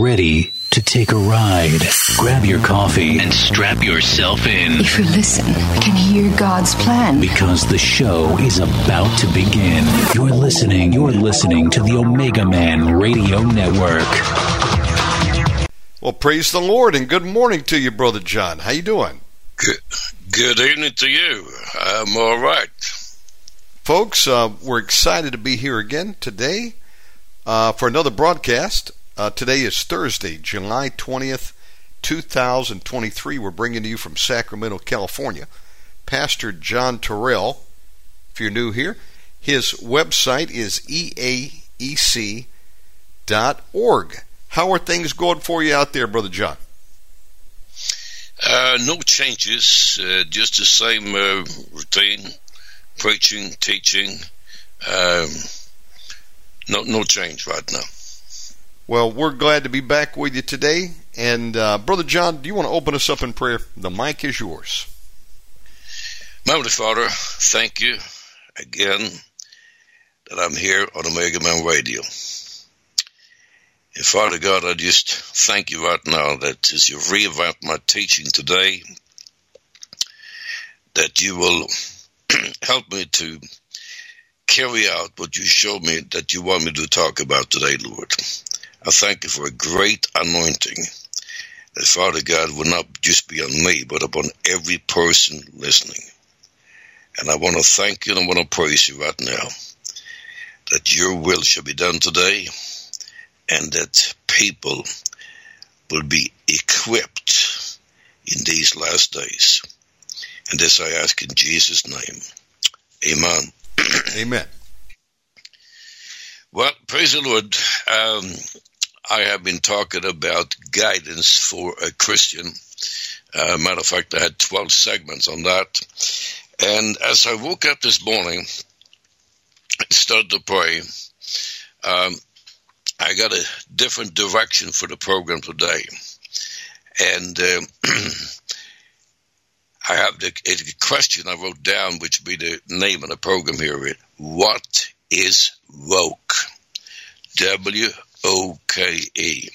ready to take a ride. Grab your coffee and strap yourself in. If you listen, we can hear God's plan. Because the show is about to begin. You're listening, you're listening to the Omega Man Radio Network. Well, praise the Lord and good morning to you, Brother John. How you doing? Good, good evening to you. I'm all right. Folks, uh, we're excited to be here again today uh, for another broadcast. Uh, today is Thursday, July 20th, 2023. We're bringing to you from Sacramento, California. Pastor John Torell, if you're new here, his website is eaec.org. How are things going for you out there, Brother John? Uh, no changes, uh, just the same uh, routine, preaching, teaching. Um, no, no change right now. Well, we're glad to be back with you today. And, uh, Brother John, do you want to open us up in prayer? The mic is yours. My Heavenly Father, thank you again that I'm here on Omega Man Radio. And Father God, I just thank you right now that as you revamp my teaching today, that you will help me to carry out what you showed me that you want me to talk about today, Lord. I thank you for a great anointing that Father God will not just be on me, but upon every person listening. And I want to thank you and I want to praise you right now that your will shall be done today and that people will be equipped in these last days. And this I ask in Jesus' name. Amen. Amen. Well, praise the Lord. Um, I have been talking about guidance for a Christian. Uh, matter of fact, I had 12 segments on that. And as I woke up this morning, started to pray. Um, I got a different direction for the program today. And uh, I have the, a question I wrote down, which would be the name of the program here. What is woke? W O K E.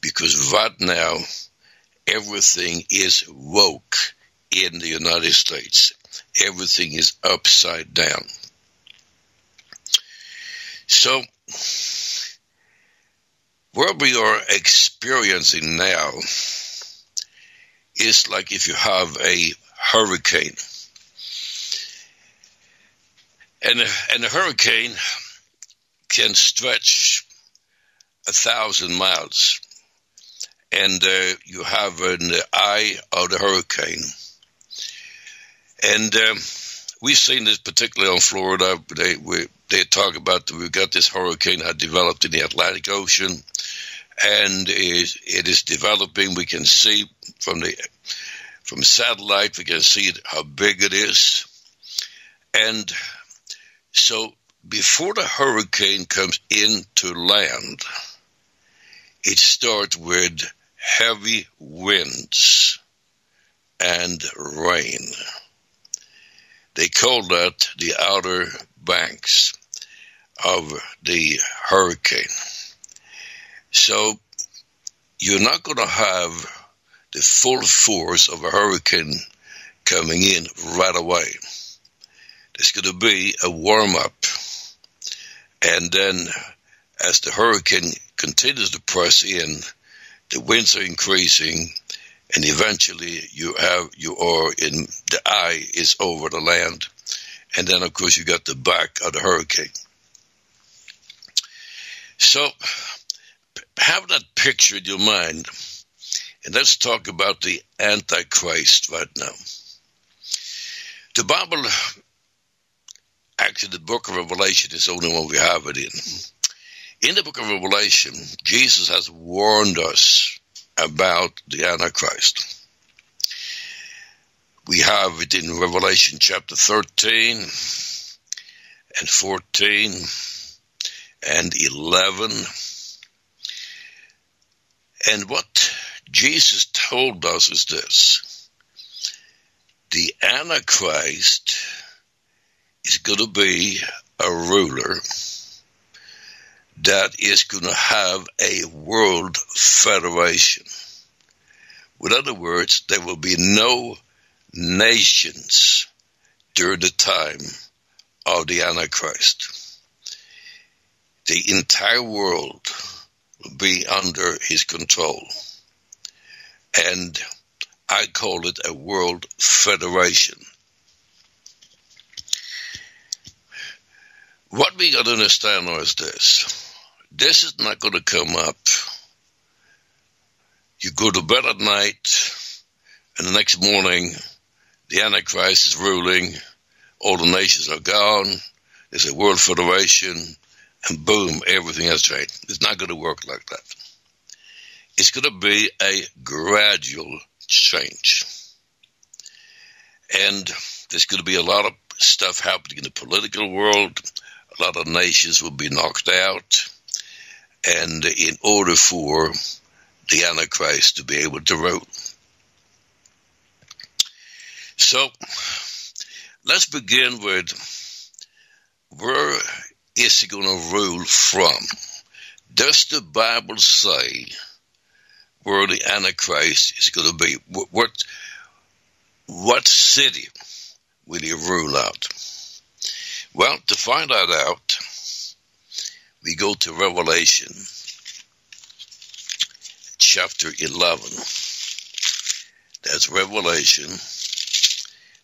Because right now, everything is woke in the United States. Everything is upside down. So, what we are experiencing now is like if you have a hurricane. And and a hurricane can stretch a thousand miles. And uh, you have the eye of the hurricane. And um, we've seen this particularly on Florida. They we, they talk about we've got this hurricane that developed in the Atlantic Ocean, and it, it is developing. We can see from the from satellite, we can see how big it is, and so before the hurricane comes into land, it starts with heavy winds and rain. They call that the outer banks of the hurricane. So you're not going to have the full force of a hurricane coming in right away. There's going to be a warm up. And then as the hurricane continues to press in, the winds are increasing, and eventually you have you are in the eye is over the land, and then of course you got the back of the hurricane. So have that picture in your mind, and let's talk about the Antichrist right now. The Bible, actually, the book of Revelation is the only one we have it in in the book of Revelation, Jesus has warned us about the Antichrist. We have it in Revelation chapter 13 and 14 and 11. And what Jesus told us is this the Antichrist is going to be a ruler that is going to have a world federation. With other words, there will be no nations during the time of the Antichrist. The entire world will be under his control. And I call it a world federation. What we got to understand is this. This is not going to come up. You go to bed at night, and the next morning, the Antichrist is ruling, all the nations are gone, there's a world federation, and boom, everything has changed. It's not going to work like that. It's going to be a gradual change. And there's going to be a lot of stuff happening in the political world. A lot of nations will be knocked out. And in order for the Antichrist to be able to rule. So let's begin with where is he going to rule from? Does the Bible say where the Antichrist is going to be? What what city will he rule out? Well, to find that out, we go to Revelation chapter 11. That's Revelation,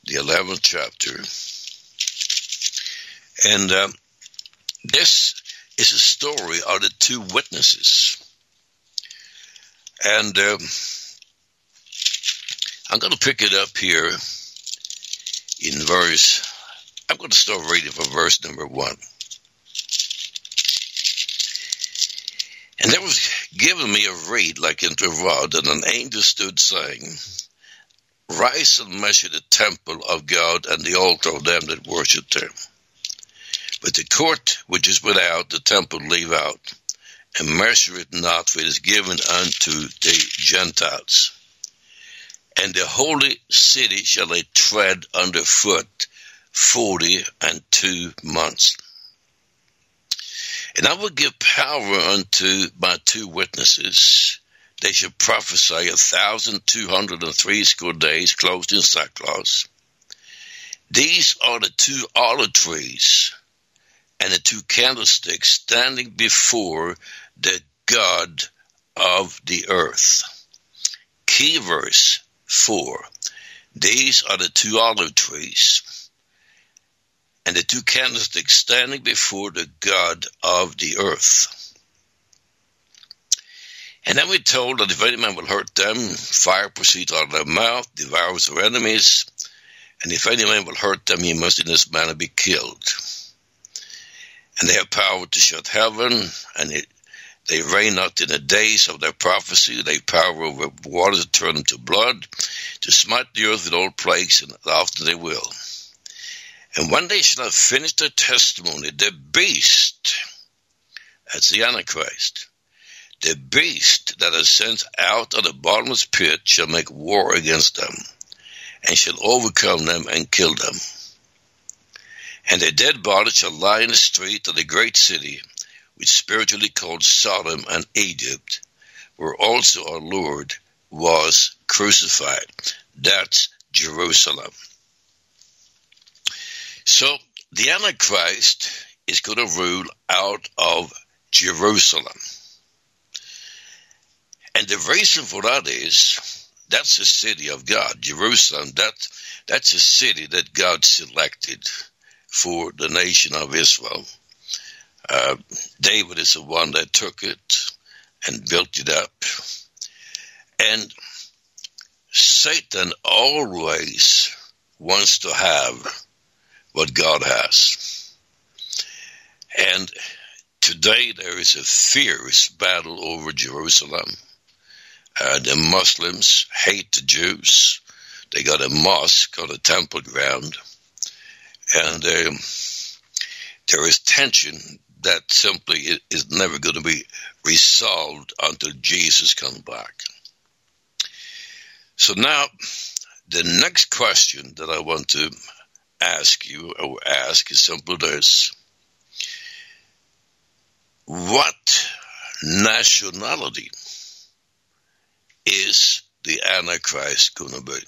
the 11th chapter. And um, this is a story of the two witnesses. And um, I'm going to pick it up here in verse, I'm going to start reading from verse number one. And there was given me a reed like unto a rod, and an angel stood saying, Rise and measure the temple of God and the altar of them that worship him. But the court which is without the temple leave out, and measure it not, for it is given unto the Gentiles. And the holy city shall they tread under foot forty and two months. And I will give power unto my two witnesses. They shall prophesy a thousand two hundred and three score days clothed in sackcloth. These are the two olive trees and the two candlesticks standing before the God of the earth. Key verse 4. These are the two olive trees and the two candlesticks standing before the God of the earth. And then we're told that if any man will hurt them, fire proceeds out of their mouth, devours their enemies, and if any man will hurt them, he must in this manner be killed. And they have power to shut heaven, and it, they reign not in the days of their prophecy. They power over water to turn them to blood, to smite the earth with all plagues, and after they will. And when they shall have finished their testimony, the beast, that's the Antichrist, the beast that is sent out of the bottomless pit shall make war against them, and shall overcome them and kill them. And their dead bodies shall lie in the street of the great city, which spiritually called Sodom and Egypt, where also our Lord was crucified. That's Jerusalem. So the Antichrist is going to rule out of Jerusalem. And the reason for that is that's the city of God, Jerusalem. That, that's a city that God selected for the nation of Israel. Uh, David is the one that took it and built it up. And Satan always wants to have what God has. And today there is a fierce battle over Jerusalem. Uh, the Muslims hate the Jews. They got a mosque on a temple ground. And um, there is tension that simply is never going to be resolved until Jesus comes back. So now, the next question that I want to ask you or ask is simple this. what nationality is the Antichrist going to be?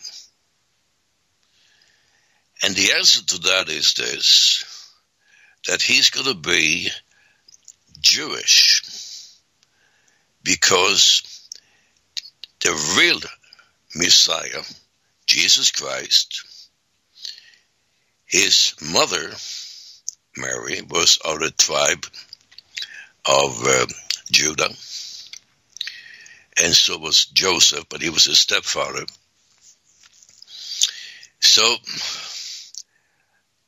And the answer to that is this that he's going to be Jewish because the real Messiah, Jesus Christ, his mother, Mary, was of the tribe of uh, Judah, and so was Joseph, but he was his stepfather. So,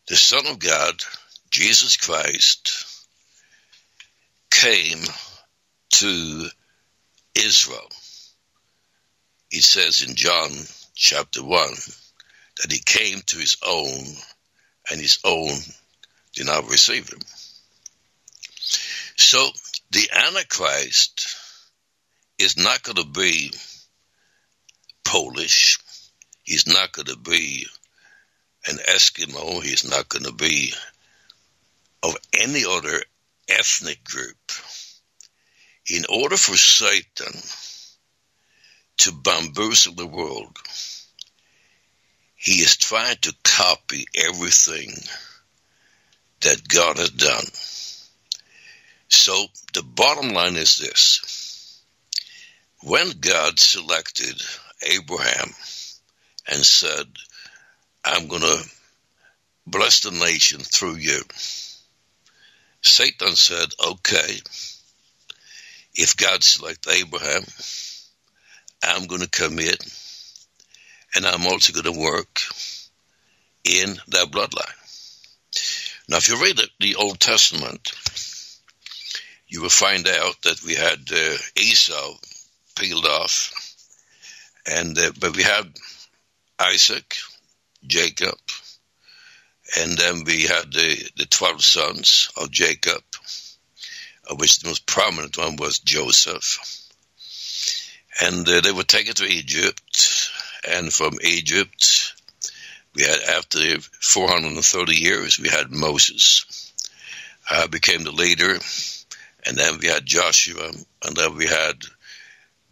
the Son of God, Jesus Christ, came to Israel. It says in John chapter 1 that he came to his own, and his own did not receive him. So the Antichrist is not going to be Polish. He's not going to be an Eskimo. He's not going to be of any other ethnic group. In order for Satan to bamboozle the world, he is trying to copy everything that God has done. So the bottom line is this. When God selected Abraham and said, I'm going to bless the nation through you, Satan said, okay, if God selected Abraham, I'm going to commit and I'm also going to work in that bloodline. Now, if you read the Old Testament, you will find out that we had uh, Esau peeled off, and uh, but we had Isaac, Jacob, and then we had the, the 12 sons of Jacob, of which the most prominent one was Joseph. And uh, they were taken to Egypt, and from Egypt, we had, after 430 years, we had Moses, uh, became the leader, and then we had Joshua, and then we had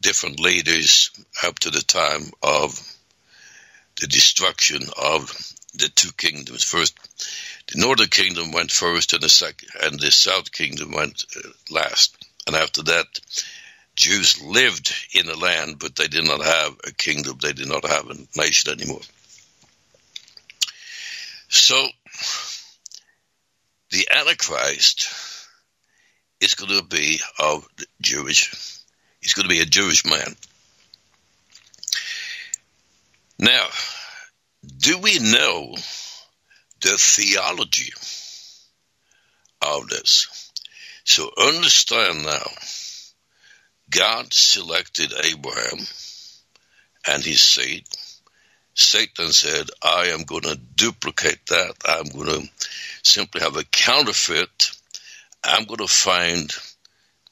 different leaders up to the time of the destruction of the two kingdoms. First, the northern kingdom went first, and the second, and the south kingdom went uh, last. And after that, Jews lived in the land, but they did not have a kingdom. They did not have a nation anymore. So, the Antichrist is going to be of Jewish. He's going to be a Jewish man. Now, do we know the theology of this? So understand now, God selected Abraham and his seed. Satan said, I am going to duplicate that. I'm going to simply have a counterfeit. I'm going to find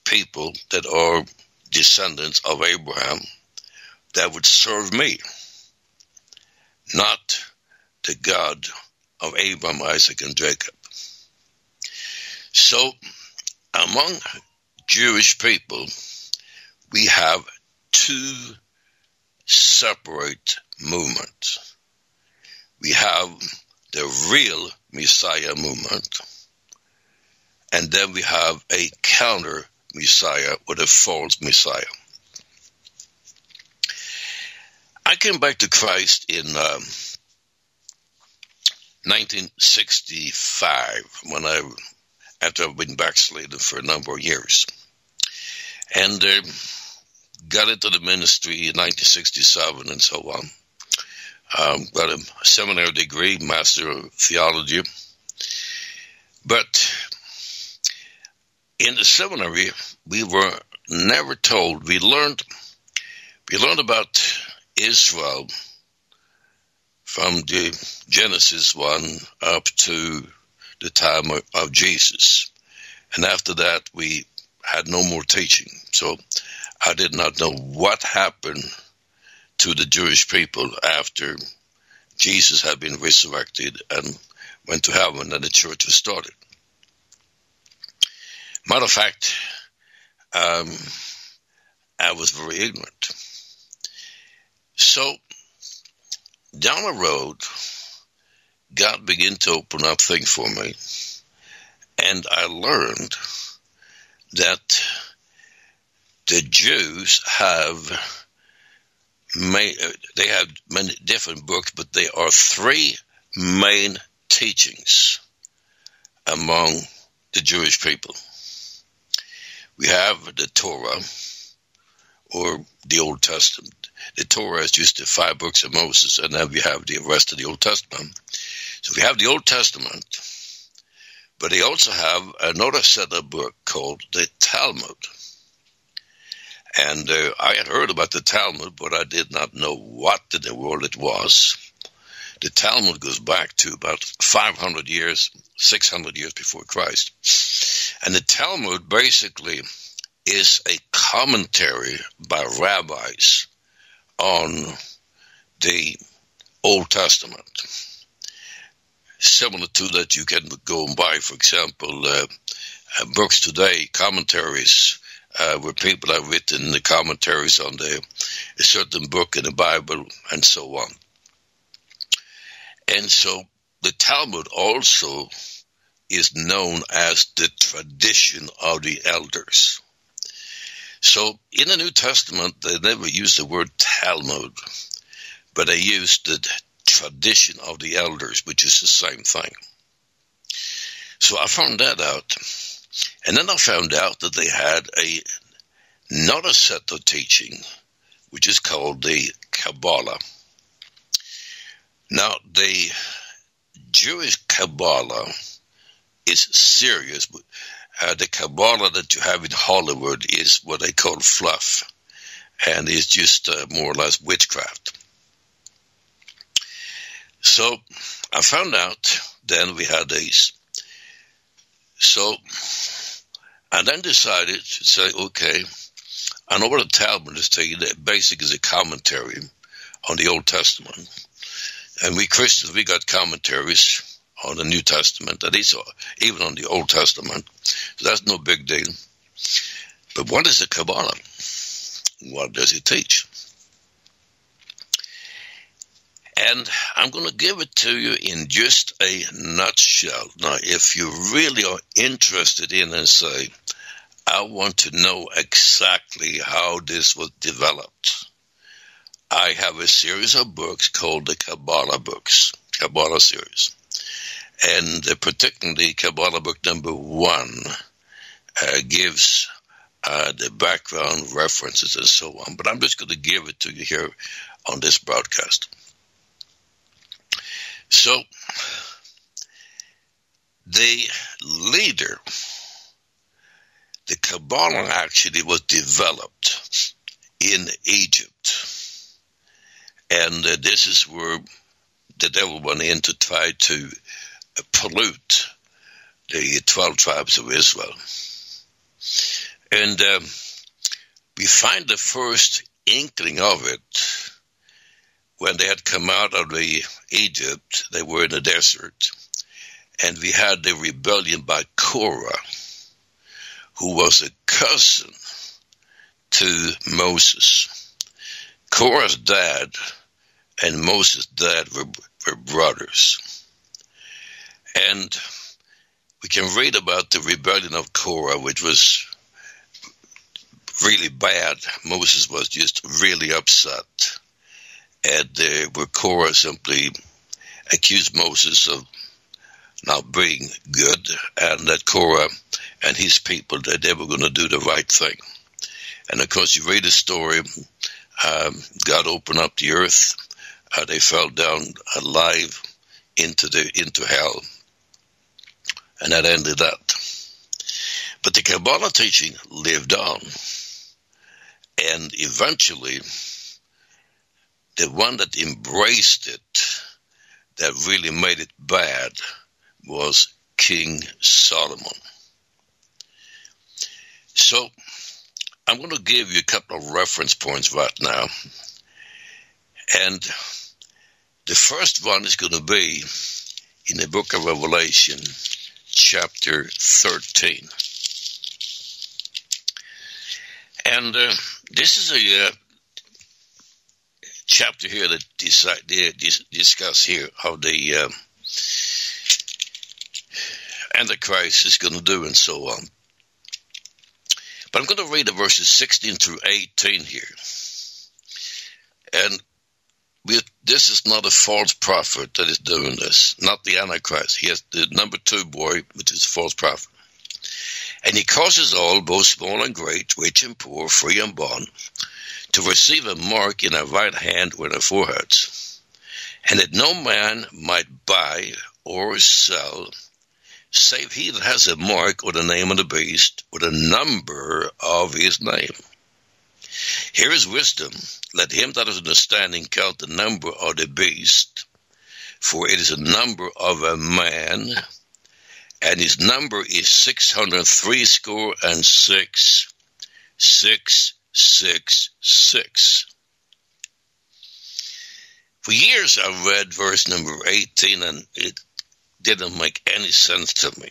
people that are descendants of Abraham that would serve me not the God of Abraham, Isaac, and Jacob. So, among Jewish people, we have two separate movements. We have the real Messiah movement, and then we have a counter Messiah with a false Messiah. I came back to Christ in um, 1965 when I, after I've been backslidden for a number of years, and uh, got into the ministry in 1967 and so on. Um, got a seminary degree, Master of Theology, but in the seminary we were never told. We learned we learned about Israel from the Genesis 1 up to the time of, of Jesus. And after that, we had no more teaching. So I did not know what happened to the Jewish people after Jesus had been resurrected and went to heaven and the church was started. Matter of fact, um, I was very ignorant. So, down the road, God began to open up things for me. And I learned that the Jews have they have many different books, but there are three main teachings among the Jewish people. We have the Torah, or the Old Testament. The Torah is just the five books of Moses, and then we have the rest of the Old Testament. So we have the Old Testament, but they also have another set of books called the Talmud. And uh, I had heard about the Talmud, but I did not know what in the world it was. The Talmud goes back to about 500 years, 600 years before Christ. And the Talmud basically is a commentary by rabbis on the Old Testament. Similar to that, you can go and buy, for example, uh, uh, books today, commentaries, uh, where people have written the commentaries on the, a certain book in the Bible and so on. And so the Talmud also is known as the tradition of the elders. So in the New Testament, they never use the word Talmud, but they use the tradition of the elders, which is the same thing. So I found that out. And then I found out that they had a another set of teaching, which is called the Kabbalah. Now, the Jewish Kabbalah is serious. Uh, the Kabbalah that you have in Hollywood is what they call fluff, and it's just uh, more or less witchcraft. So I found out then we had these. So I then decided to say, okay, I know what a Talmud is you. That basic is a commentary on the Old Testament. And we Christians, we got commentaries on the New Testament, that is uh, even on the Old Testament. So that's no big deal. But what is the Kabbalah? What does it teach? And I'm going to give it to you in just a nutshell. Now, if you really are interested in and say, I want to know exactly how this was developed, I have a series of books called the Kabbalah books, Kabbalah series. And particularly Kabbalah book number one uh, gives uh, the background references and so on. But I'm just going to give it to you here on this broadcast. So, the leader, the Kabbalah actually was developed in Egypt. And uh, this is where the devil went in to try to uh, pollute the 12 tribes of Israel. And um, we find the first inkling of it when they had come out of the Egypt, they were in the desert, and we had the rebellion by Korah, who was a cousin to Moses. Korah's dad and Moses' dad were, were brothers. And we can read about the rebellion of Korah, which was really bad. Moses was just really upset and uh, where Korah simply accused Moses of not being good, and that Korah and his people that they were going to do the right thing. And of course, you read the story. Um, God opened up the earth. Uh, they fell down alive into the into hell, and that ended that. But the Kabbalah teaching lived on, and eventually the one that embraced it, that really made it bad, was King Solomon. So, I'm going to give you a couple of reference points right now. And the first one is going to be in the book of Revelation, chapter 13. And uh, this is a uh, chapter here that they discuss here how the uh, Antichrist is going to do and so on. But I'm going to read the verses 16 through 18 here. And this is not a false prophet that is doing this, not the Antichrist. He has the number two boy, which is a false prophet. And he causes all, both small and great, rich and poor, free and bond, to receive a mark in their right hand or in their foreheads, and that no man might buy or sell save he that has a mark or the name of the beast or the number of his name. Here is wisdom. Let him that is understanding count the number of the beast, for it is a number of a man, and his number is six hundred three score and six, six, six, six. For years I've read verse number 18 and it didn't make any sense to me.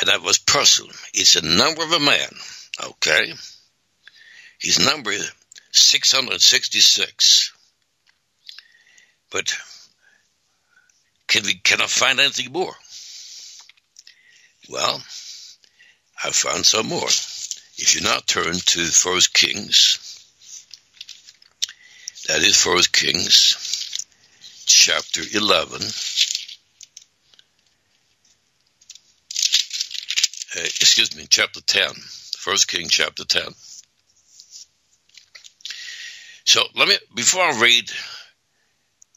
And I was puzzled. It's a number of a man, okay? His number is 666. But can we can I find anything more? Well, I found some more. If you now turn to First Kings, that is First Kings, chapter eleven. Uh, excuse me, chapter 10, First King chapter 10. So let me, before I read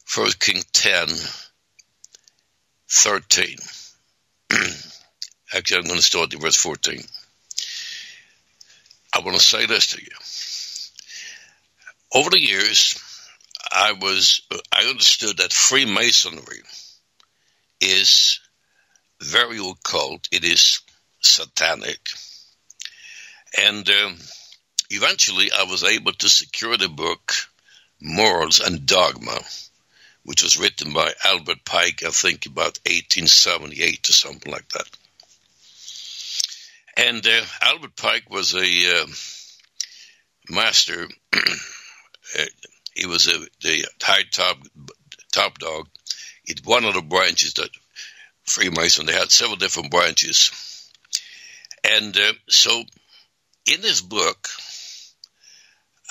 First King 10, 13, actually I'm going to start at verse 14. I want to say this to you. Over the years, I was, I understood that Freemasonry is very occult. It is satanic. And um, eventually I was able to secure the book Morals and Dogma, which was written by Albert Pike, I think about 1878 or something like that. And uh, Albert Pike was a uh, master. Uh, he was a, the high top top dog. It's one of the branches that Freemason. They had several different branches, and uh, so in this book,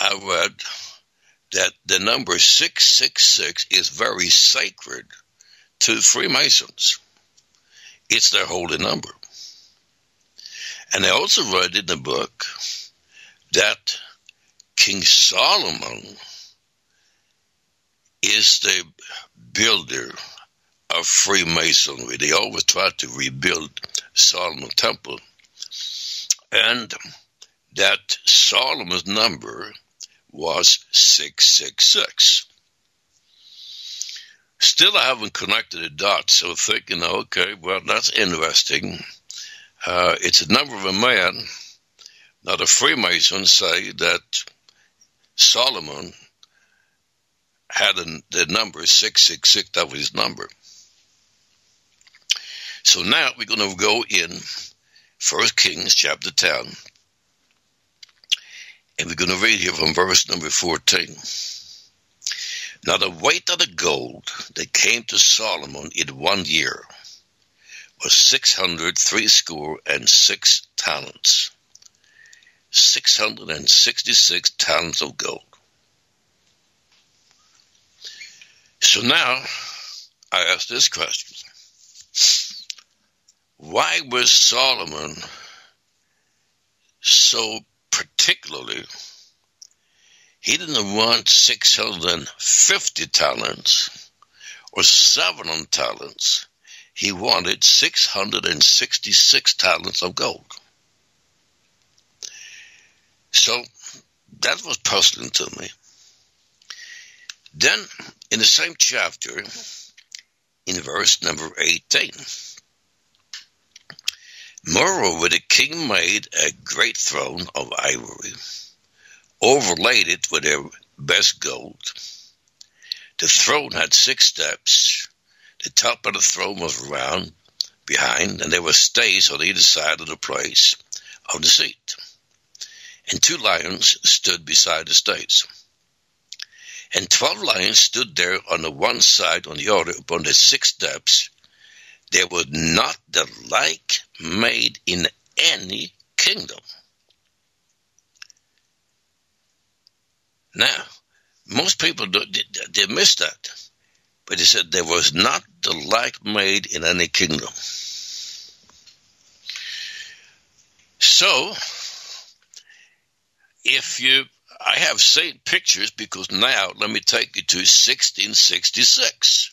I read that the number 666 is very sacred to Freemasons. It's their holy number. And I also read in the book that King Solomon is the builder of Freemasonry. They always try to rebuild Solomon Temple and that Solomon's number was 666. Still, I haven't connected the dots, so thinking, okay, well, that's interesting. Uh, it's a number of a man. Now, the Freemasons say that Solomon had a, the number 666, that was his number. So now we're going to go in First Kings chapter 10. And we're going to read here from verse number 14. Now the weight of the gold that came to Solomon in one year was six hundred three score and six talents. Six hundred and sixty-six talents of gold. So now I ask this question why was Solomon so particularly? He didn't want 650 talents or 700 talents. He wanted 666 talents of gold. So that was puzzling to me. Then, in the same chapter, in verse number 18, Moreover, the king made a great throne of ivory, overlaid it with their best gold. The throne had six steps. The top of the throne was round behind, and there were stays on either side of the place of the seat. and two lions stood beside the stage. And twelve lions stood there on the one side, on the other, upon the six steps. There was not the like made in any kingdom. Now, most people do, they, they miss that. But he said there was not the like made in any kingdom. So, if you, I have seen pictures because now let me take you to 1666.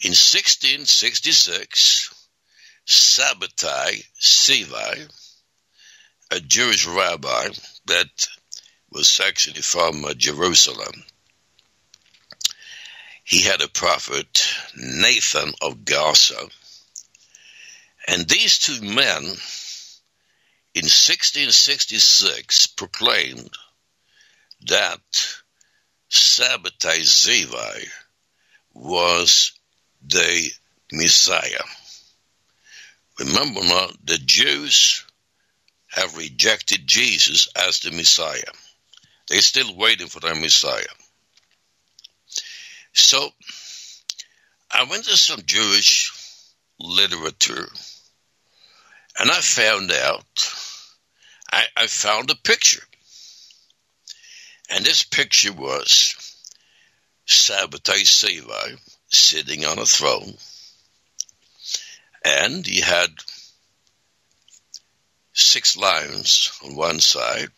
In 1666, Sabbatai Sevi, a Jewish rabbi that was actually from uh, Jerusalem, he had a prophet, Nathan of Gaza. And these two men in 1666 proclaimed that Sabbatai Zevi was the Messiah. Remember now, the Jews have rejected Jesus as the Messiah. They're still waiting for their Messiah. So I went to some Jewish literature and I found out, I, I found a picture. And this picture was Sabbatai Sevi sitting on a throne. And he had six lions on one side,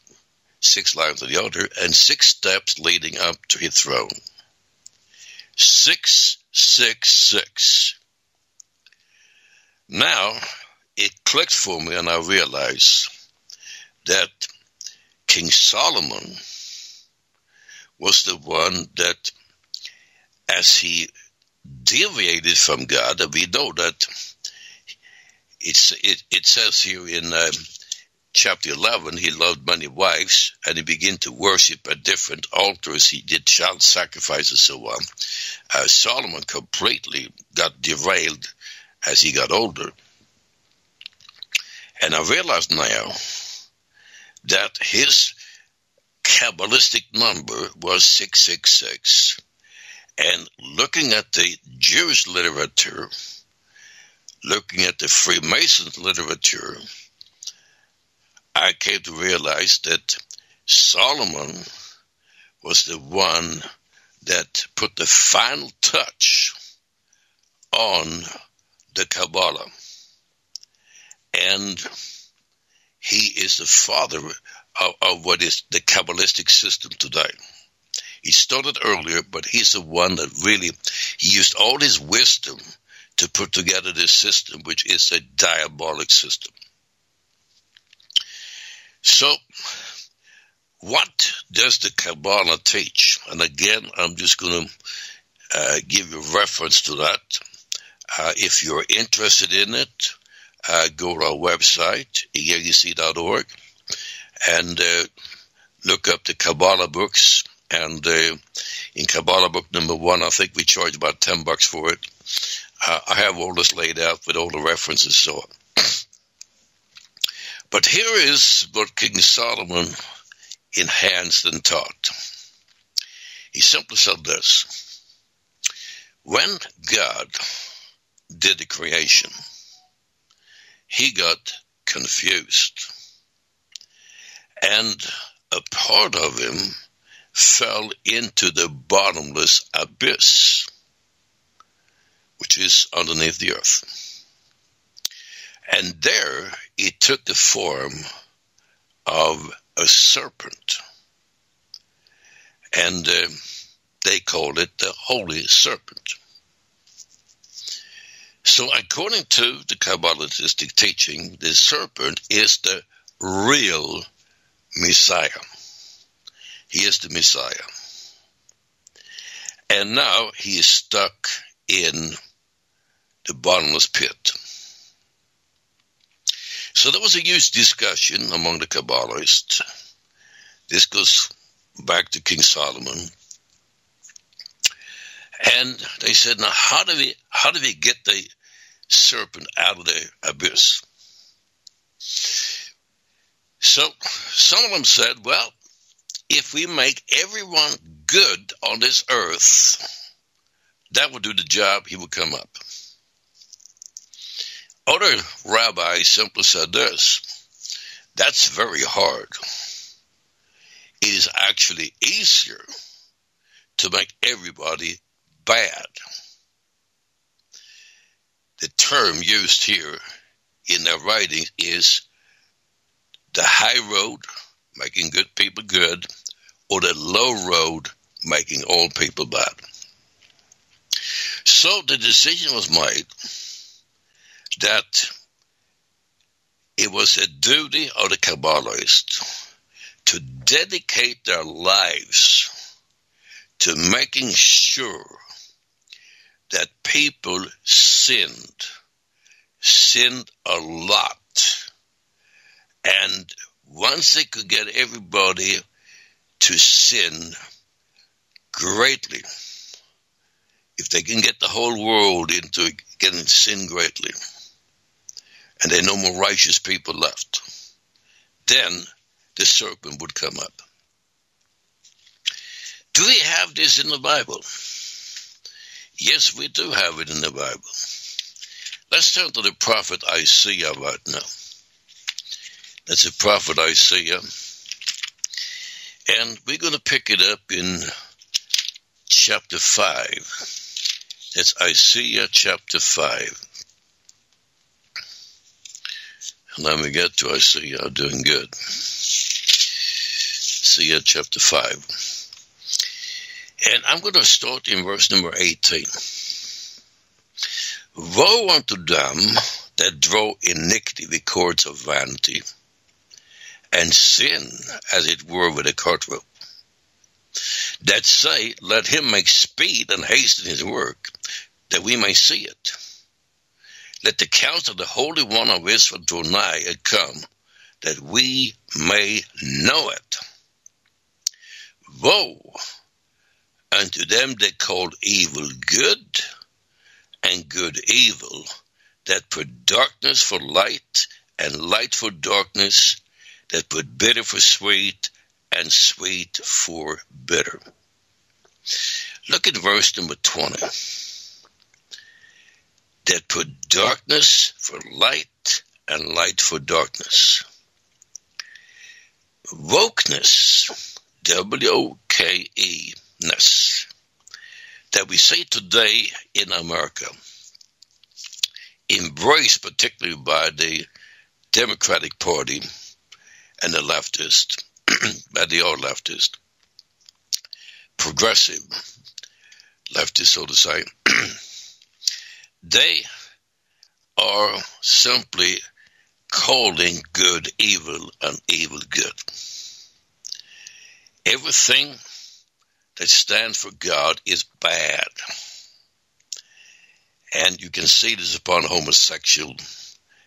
six lions on the other, and six steps leading up to his throne. 666. Now, it clicked for me and I realized that King Solomon was the one that, as he deviated from God, and we know that it's, it, it says here in uh, chapter 11, he loved many wives and he began to worship at different altars. He did child sacrifices, so on. Uh, Solomon completely got derailed as he got older. And I realize now that his Kabbalistic number was 666. And looking at the Jewish literature, looking at the Freemasons literature, I came to realize that Solomon was the one that put the final touch on the Kabbalah. And he is the father of, of, what is the Kabbalistic system today. He started earlier, but he's the one that really he used all his wisdom to put together this system, which is a diabolic system. So, what does the Kabbalah teach? And again, I'm just going to uh, give you reference to that. Uh, if you're interested in it, uh, go to our website, eaec.org, and uh, look up the Kabbalah books. And uh, in Kabbalah book number one, I think we charge about 10 bucks for it. Uh, I have all this laid out with all the references, so on. But here is what King Solomon enhanced and taught. He simply said this When God did the creation, he got confused. And a part of him fell into the bottomless abyss, which is underneath the earth. And there it took the form of a serpent. And uh, they called it the Holy Serpent. So, according to the Kabbalistic teaching, the serpent is the real Messiah. He is the Messiah. And now he is stuck in the bottomless pit. So there was a huge discussion among the Kabbalists. This goes back to King Solomon. And they said, now how do we how do we get the serpent out of the abyss? So some of them said, well, if we make everyone good on this earth, that would do the job, he would come up. Other rabbis simply said this that's very hard. It is actually easier to make everybody bad. The term used here in their writing is the high road, making good people good, or the low road, making all people bad. So the decision was made that it was a duty of the Kabbalists to dedicate their lives to making sure that people sinned, sinned a lot. And once they could get everybody to sin greatly, if they can get the whole world into getting sin greatly, and there are no more righteous people left, then the serpent would come up. Do we have this in the Bible? Yes, we do have it in the Bible. Let's turn to the prophet Isaiah right now. That's the prophet Isaiah. And we're going to pick it up in chapter 5. That's Isaiah chapter 5. And let me get to Isaiah. I'm doing good. Isaiah chapter 5. And I'm going to start in verse number 18. Woe unto them that draw iniquity with cords of vanity, and sin, as it were, with a cart rope. That say, Let him make speed and hasten his work, that we may see it. Let the counsel of the Holy One of Israel draw nigh and come, that we may know it. Woe unto them that call evil good and good evil, that put darkness for light and light for darkness, that put bitter for sweet and sweet for bitter. Look at verse number 20. That put darkness for light and light for darkness. Wokeness, W O K E ness that we see today in America, embraced particularly by the Democratic Party and the leftist, by the old leftist, progressive leftist, so to say, they are simply calling good evil and evil good. Everything that stands for God is bad. And you can see this upon homosexual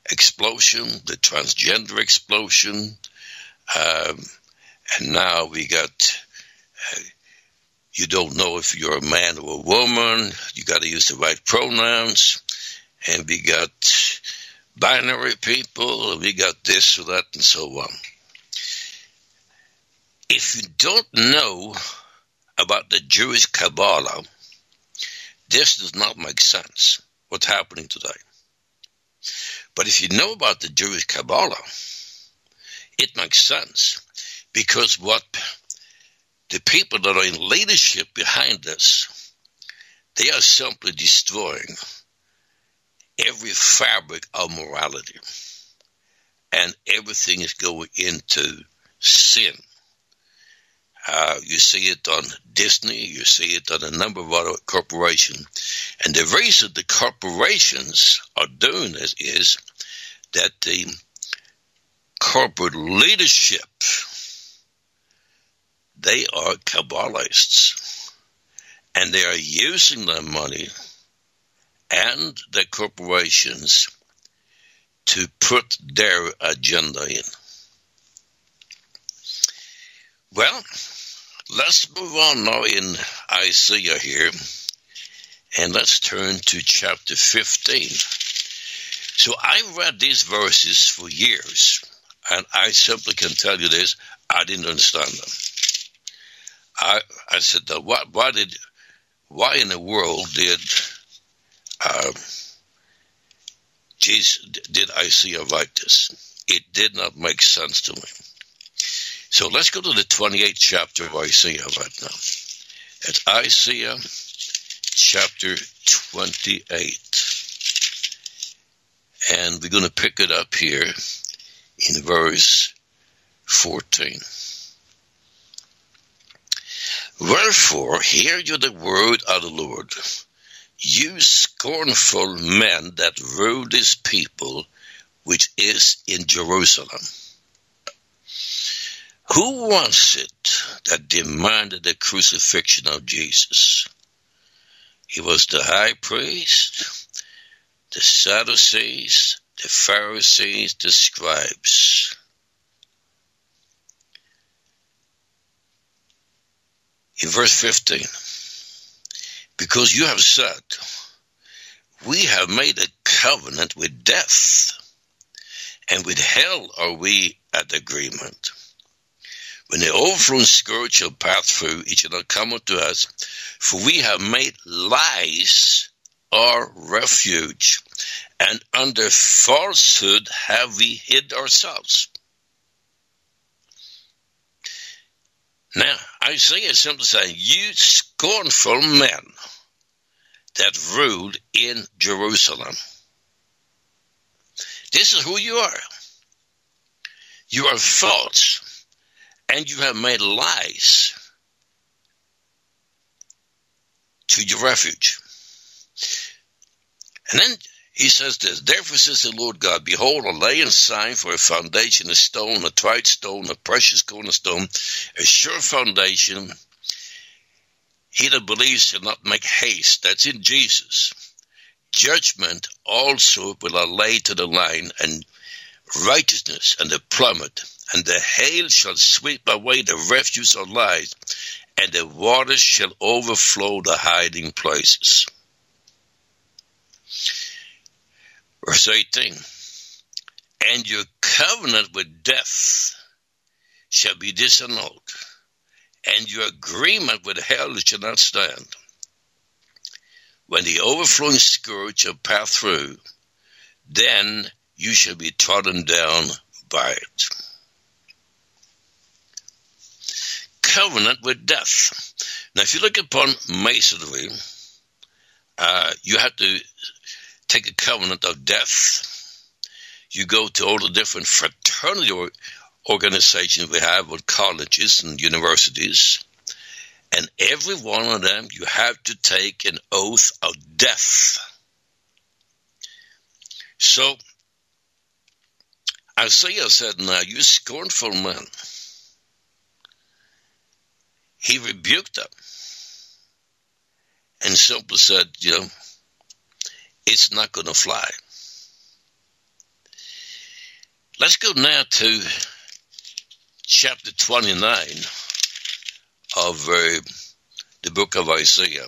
explosion, the transgender explosion, um, and now we got. Uh, you don't know if you're a man or a woman. You got to use the right pronouns, and we got binary people. We got this or that, and so on. If you don't know about the Jewish Kabbalah, this does not make sense, what's happening today. But if you know about the Jewish Kabbalah, it makes sense because what the people that are in leadership behind us, they are simply destroying every fabric of morality. And everything is going into sin. Uh, you see it on Disney. You see it on a number of other corporations. And the reason the corporations are doing this is that the corporate leadership, they are Kabbalists. And they are using their money and their corporations to put their agenda in. Well, Let's move on now in Isaiah here, and let's turn to chapter 15. So I read these verses for years. And I simply can tell you this: I didn't understand them. I I said, "Why, why did, why in the world did, uh, Jesus, did Isaiah write this? It did not make sense to me." So let's go to the 28th chapter of Isaiah right now. It's Isaiah chapter 28. And we're going to pick it up here in verse 14. Wherefore, hear you the word of the Lord, you scornful men that rule this people which is in Jerusalem. Who was it that demanded the crucifixion of Jesus? He was the high priest, the Sadducees, the Pharisees, the scribes. In verse 15, because you have said, We have made a covenant with death, and with hell are we at agreement. When the overflowing scourge shall pass through, it shall not come unto us, for we have made lies our refuge, and under falsehood have we hid ourselves. Now, Isaiah simply saying, You scornful men that ruled in Jerusalem. This is who you are. You are false, and you have made lies to your refuge. And then he says this, Therefore says the Lord God, Behold, I lay in Zion for a foundation, a stone, a tried stone, a precious cornerstone, a sure foundation. He that believes shall not make haste. That's in Jesus. Judgment also will I lay to the line, and righteousness and the plummet, and the hail shall sweep away the refuse of lies, and the waters shall overflow the hiding places. Verse 18 And your covenant with death shall be disannulled, and your agreement with hell shall not stand. When the overflowing scourge shall pass through, then you shall be trodden down by it. Covenant with death. Now, if you look upon masonry, uh, you have to take a covenant of death. You go to all the different fraternity organizations we have with colleges and universities, and every one of them you have to take an oath of death. So Isaiah said, Now you scornful man. He rebuked them and simply said, You know, it's not going to fly. Let's go now to chapter 29 of uh, the book of Isaiah.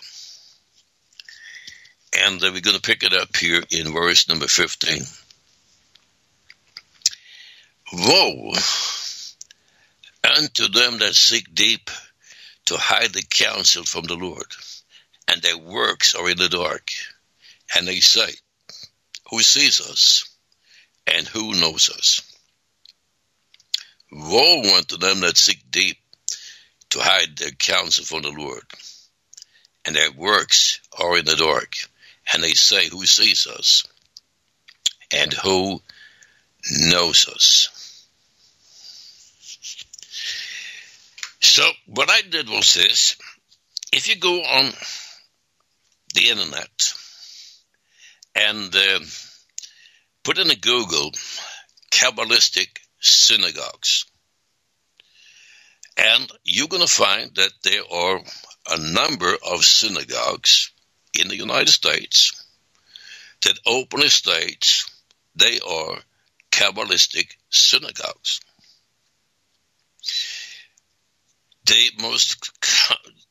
And uh, we're going to pick it up here in verse number 15. Woe unto them that seek deep to hide the counsel from the Lord, and their works are in the dark and they say, Who sees us and who knows us? Woe unto them that seek deep to hide their counsel from the Lord, and their works are in the dark, and they say, Who sees us and who knows us? So, what I did was this if you go on the internet, and uh, put in a Google Kabbalistic synagogues. And you're going to find that there are a number of synagogues in the United States that openly states they are Kabbalistic synagogues. The most,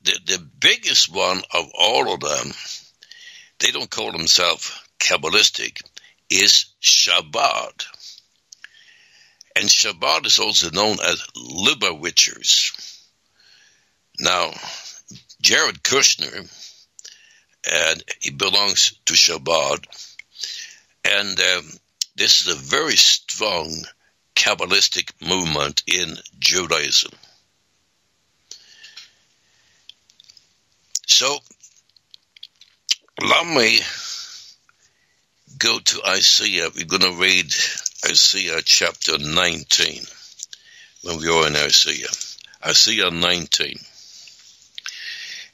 the, the biggest one of all of them, they don't call themselves Kabbalistic is Chabad. And Chabad is also known as Lubavitchers. Now, Jared Kushner, and he belongs to Chabad, and um, this is a very strong Kabbalistic movement in Judaism. So, me go to Isaiah. We're going to read Isaiah chapter 19 when we are in Isaiah. Isaiah 19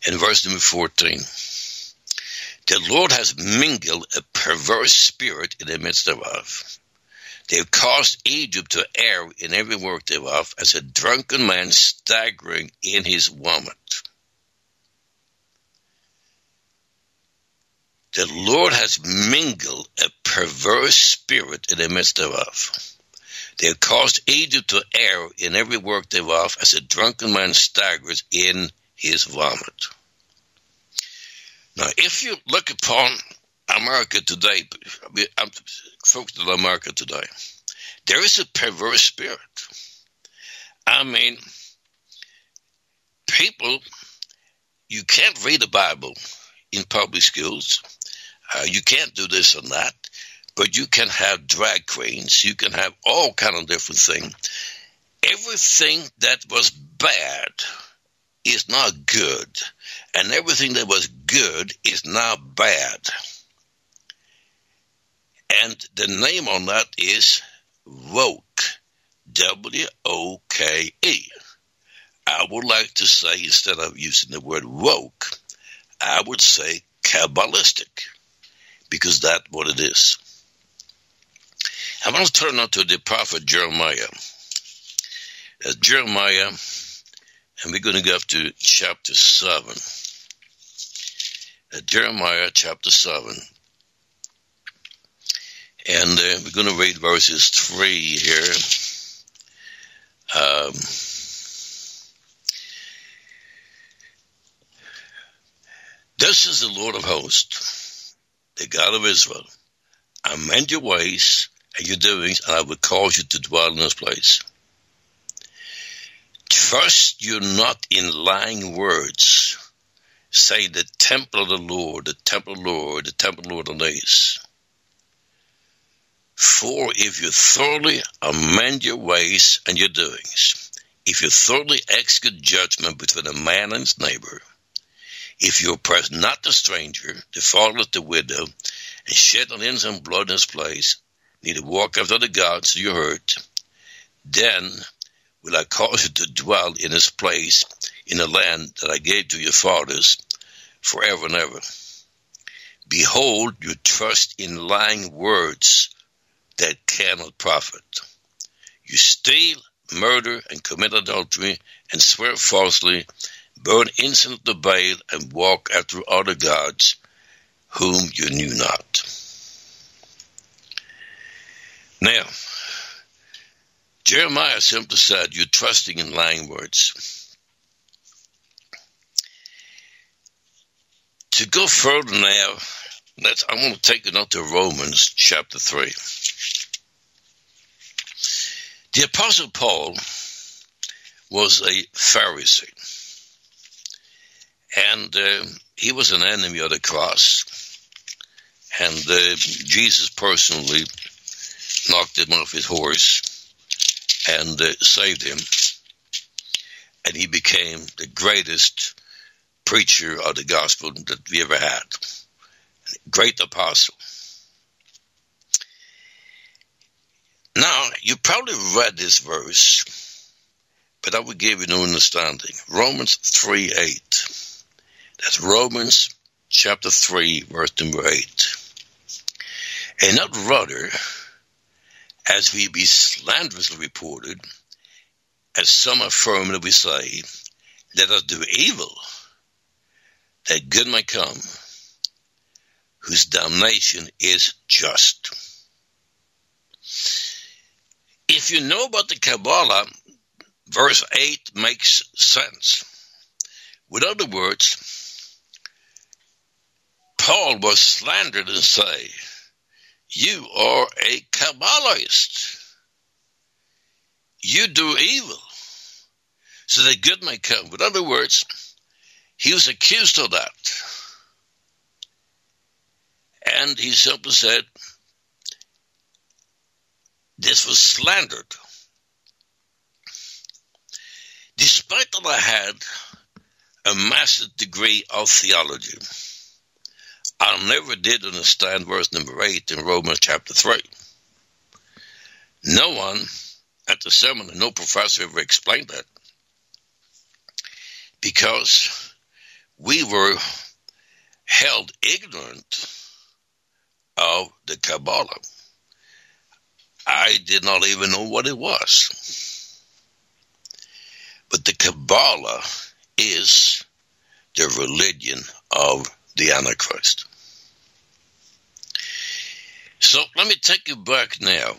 and verse number 14. The Lord has mingled a perverse spirit in the midst thereof. They have caused Egypt to err in every work thereof, as a drunken man staggering in his vomit. The Lord has mingled a perverse spirit in the midst thereof. They have caused Egypt to err in every work thereof, as a drunken man staggers in his vomit. Now, if you look upon America today, I'm focused on America today, there is a perverse spirit. I mean, people, you can't read the Bible in public schools. Uh, you can't do this and that, but you can have drag queens. You can have all kind of different things. Everything that was bad is not good, and everything that was good is now bad. And the name on that is woke. W O K E. I would like to say, instead of using the word woke, I would say Kabbalistic, because that's what it is. I want to turn now to the prophet Jeremiah. Uh, Jeremiah and we're going to go up to chapter 7. Uh, Jeremiah chapter 7. And uh, we're going to read verses 3 here. Um, this is the Lord of hosts, the God of Israel. I mend your ways and your doings, and I will cause you to dwell in this place. Trust you not in lying words. Say the temple of the Lord, the temple of the Lord, the temple of the Lord of. For if you thoroughly amend your ways and your doings, if you thoroughly execute judgment between a man and his neighbor, if you oppress not the stranger, fatherless, the widow, and shed not innocent blood in his place, neither walk after the gods you hurt, then will I cause you to dwell in this place in the land that I gave to your fathers forever and ever. Behold, you trust in lying words that cannot profit. You steal, murder, and commit adultery, and swear falsely, burn incense to Baal, and walk after other gods whom you knew not. Now, Jeremiah simply said, You're trusting in lying words. To go further now, let's I want to take it up to Romans chapter 3. The Apostle Paul was a Pharisee, and uh, he was an enemy of the cross. And uh, Jesus personally knocked him off his horse and uh, saved him. And he became the greatest preacher of the gospel that we ever had. Great apostle. Now, you probably read this verse, but I will give you no understanding. Romans 3 8. That's Romans chapter 3, verse number 8. And not rather as we be slanderously reported, as some affirm that we say, let us do evil, that good might come, whose damnation is just. If you know about the Kabbalah, verse 8 makes sense. With other words, Paul was slandered and say, you are a Kabbalist. you do evil so that good may come. In other words, he was accused of that. And he simply said, this was slandered. Despite that I had a master's degree of theology, I never did understand verse number 8 in Romans chapter 3. No one at the seminar, no professor ever explained that. Because we were held ignorant of the Kabbalah. I did not even know what it was. But the Kabbalah is the religion of the Antichrist. So let me take you back now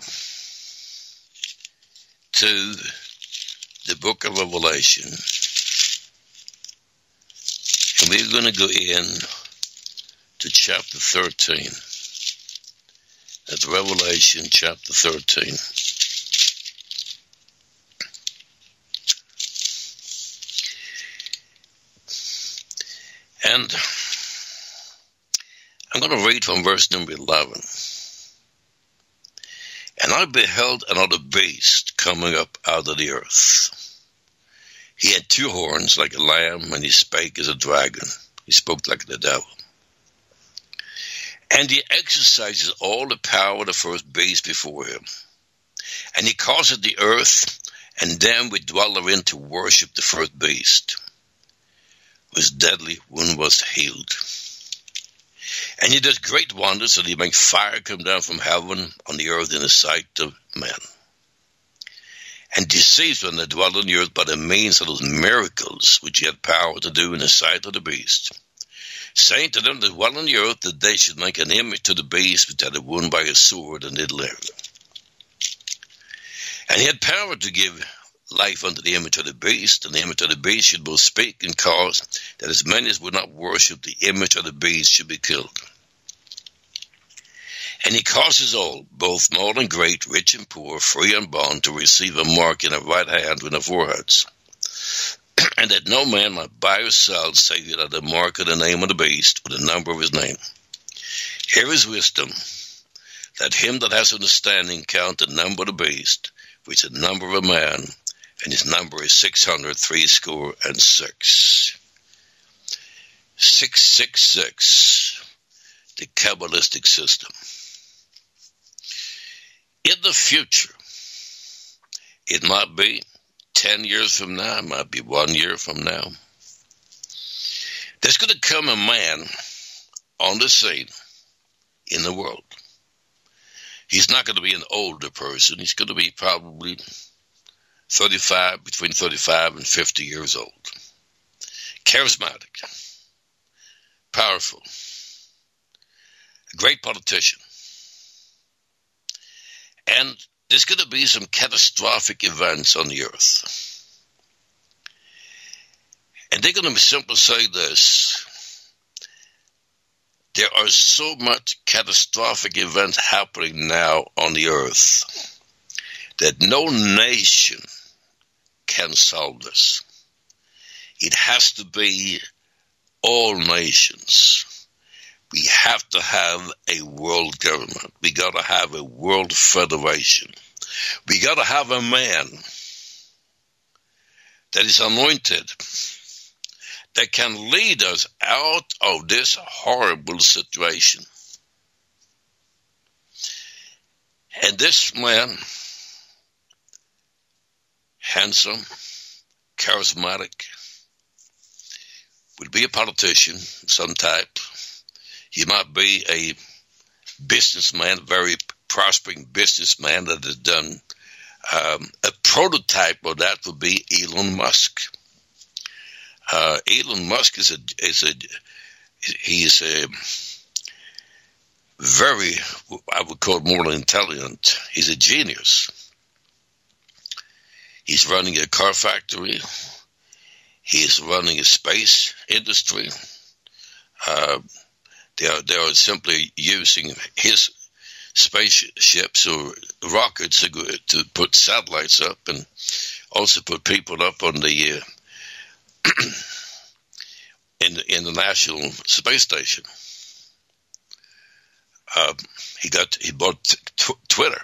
to the book of Revelation. And we're going to go in to chapter 13. That's Revelation chapter 13. And I'm going to read from verse number 11. And I beheld another beast coming up out of the earth. He had two horns like a lamb, and he spake as a dragon. He spoke like the devil. And he exercises all the power of the first beast before him. And he causeth the earth and them which dwell therein to worship the first beast, whose deadly wound was healed. And he does great wonders, that he make fire come down from heaven on the earth in the sight of men. And deceives when they dwell on the earth by the means of those miracles which he had power to do in the sight of the beast saying to them that dwell on the earth that they should make an image to the beast which had a wound by a sword and did live. And he had power to give life unto the image of the beast, and the image of the beast should both speak and cause that as many as would not worship the image of the beast should be killed. And he causes all, both small and great, rich and poor, free and bond, to receive a mark in their right hand and their foreheads and that no man might buy or sell save it at the mark of the name of the beast or the number of his name. Here is wisdom. Let him that has understanding count the number of the beast, which is the number of a man, and his number is six hundred three score and six. Six six six, the Kabbalistic system. In the future, it might be 10 years from now, it might be one year from now. There's going to come a man on the scene in the world. He's not going to be an older person. He's going to be probably 35, between 35 and 50 years old. Charismatic, powerful, a great politician. And there's going to be some catastrophic events on the earth. And they're going to simply say this. There are so much catastrophic events happening now on the earth that no nation can solve this. It has to be all nations we have to have a world government. We got to have a world federation. We got to have a man that is anointed that can lead us out of this horrible situation. And this man, handsome, charismatic, would be a politician of some type he might be a businessman, a very prospering businessman that has done um, a prototype of that would be Elon Musk. Uh, Elon Musk is a is a he's a very I would call it more intelligent. He's a genius. He's running a car factory. He's running a space industry. Uh, they are, they are simply using his spaceships or rockets to, put satellites up and also put people up on the uh, in the International Space Station. Uh, he got he bought t- Twitter.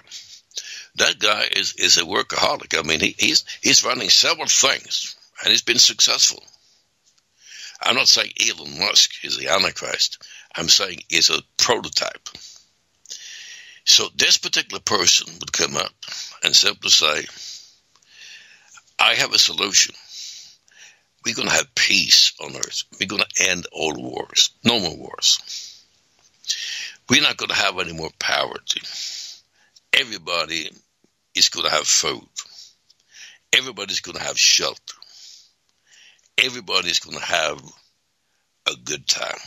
That guy is, is a workaholic. I mean, he, he's he's running several things and he's been successful. I'm not saying Elon Musk is the Antichrist. I'm saying he's a prototype. So this particular person would come up and simply say, I have a solution. We're going to have peace on earth. We're going to end all wars. No more wars. We're not going to have any more poverty. Everybody is going to have food. Everybody's going to have shelter. Everybody's going to have a good time.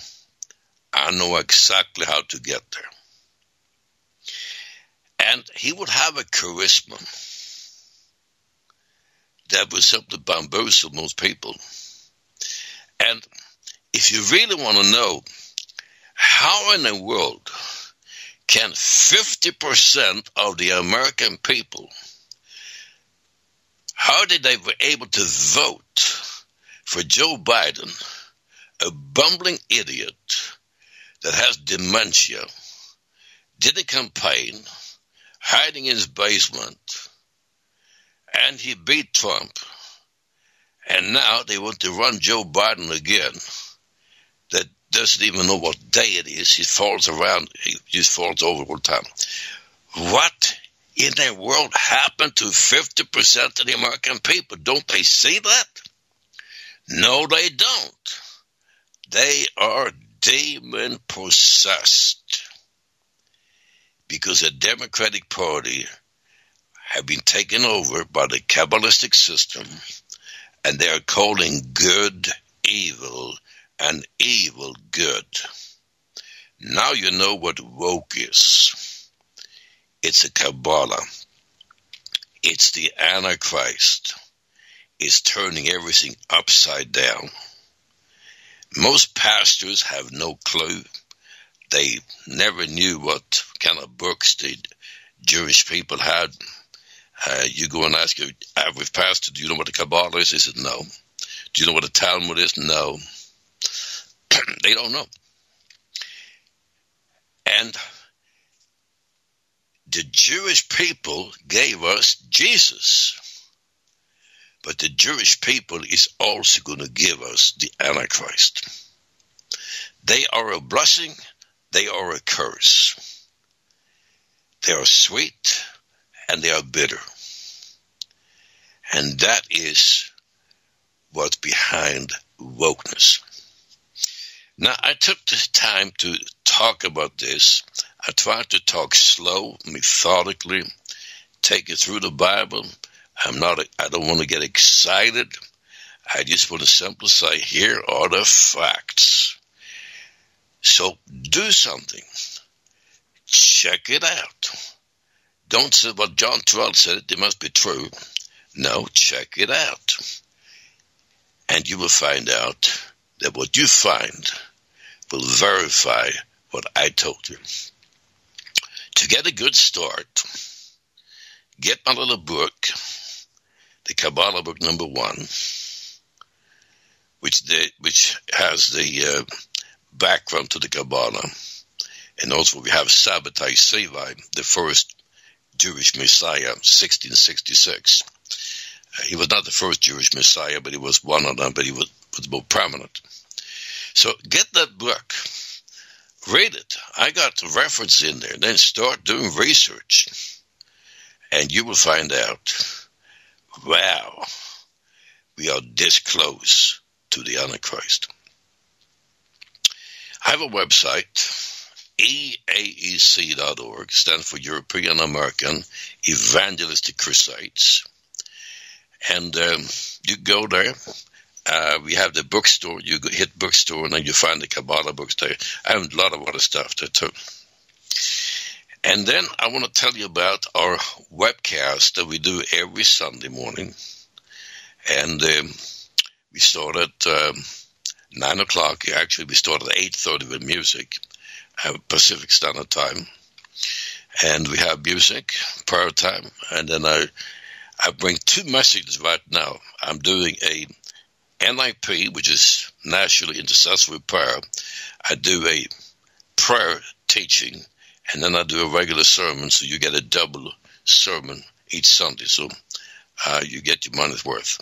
I know exactly how to get there. And he would have a charisma that would simply bamboozle most people. And if you really want to know how in the world can 50% of the American people, how did they be able to vote for Joe Biden, a bumbling idiot that has dementia, did a campaign, hiding in his basement, and he beat Trump. And now they want to run Joe Biden again. That doesn't even know what day it is. He falls around, he just falls over all the time. What in the world happened to 50% of the American people? Don't they see that? No, they don't. They are demon possessed because the Democratic Party have been taken over by the Kabbalistic system and they are calling good evil and evil good. Now you know what woke is. It's a Kabbalah. It's the Antichrist. It's turning everything upside down. Most pastors have no clue. They never knew what kind of books the Jewish people had. Uh, you go and ask your average pastor, do you know what the Kabbalah is? He said, no. Do you know what the Talmud is? No. they don't know. And the Jewish people gave us Jesus. But the Jewish people is also going to give us the Antichrist. They are a blessing, they are a curse. They are sweet and they are bitter. And that is what's behind wokeness. Now, I took the time to talk about this. I tried to talk slow, methodically, take it through the Bible. I'm not, I don't want to get excited. I just want to simply say, here are the facts. So do something. Check it out. Don't say what John 12 said, it must be true. No, check it out. And you will find out that what you find will verify what I told you. To get a good start, get my little book, the Kabbalah book number one, which the, which has the uh, background to the Kabbalah, and also we have Sabbatai Sevi, the first Jewish Messiah, 1666. Uh, he was not the first Jewish Messiah, but he was one of them, but he was, was more prominent. So get that book, read it. I got the reference in there. Then start doing research, and you will find out. Wow, we are this close to the Antichrist. I have a website, EAEC.org, stands for European American Evangelistic Crusades. And um, you go there, uh, we have the bookstore. You hit bookstore and then you find the Kabbalah books there. Have a lot of other stuff there too. And then I want to tell you about our webcast that we do every Sunday morning. And um, we start at um, 9 o'clock. Actually, we start at 8.30 with music, uh, Pacific Standard Time. and we have music, prayer time, and then I I bring two messages right now. I'm doing a NIP, which is National Intercessory Prayer. I do a prayer teaching, and then I do a regular sermon, so you get a double sermon each Sunday. So uh, you get your money's worth.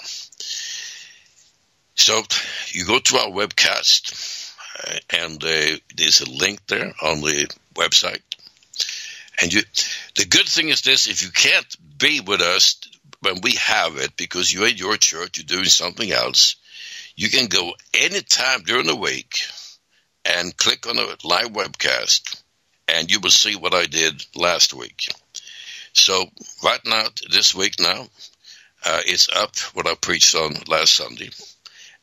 So you go to our webcast, uh, and uh, there's a link there on the website. And you, the good thing is this: if you can't be with us when we have it because you're in your church, you're doing something else, you can go anytime during the week and click on a live webcast, and you will see what I did last week. So right now, this week now, uh, it's up what I preached on last Sunday,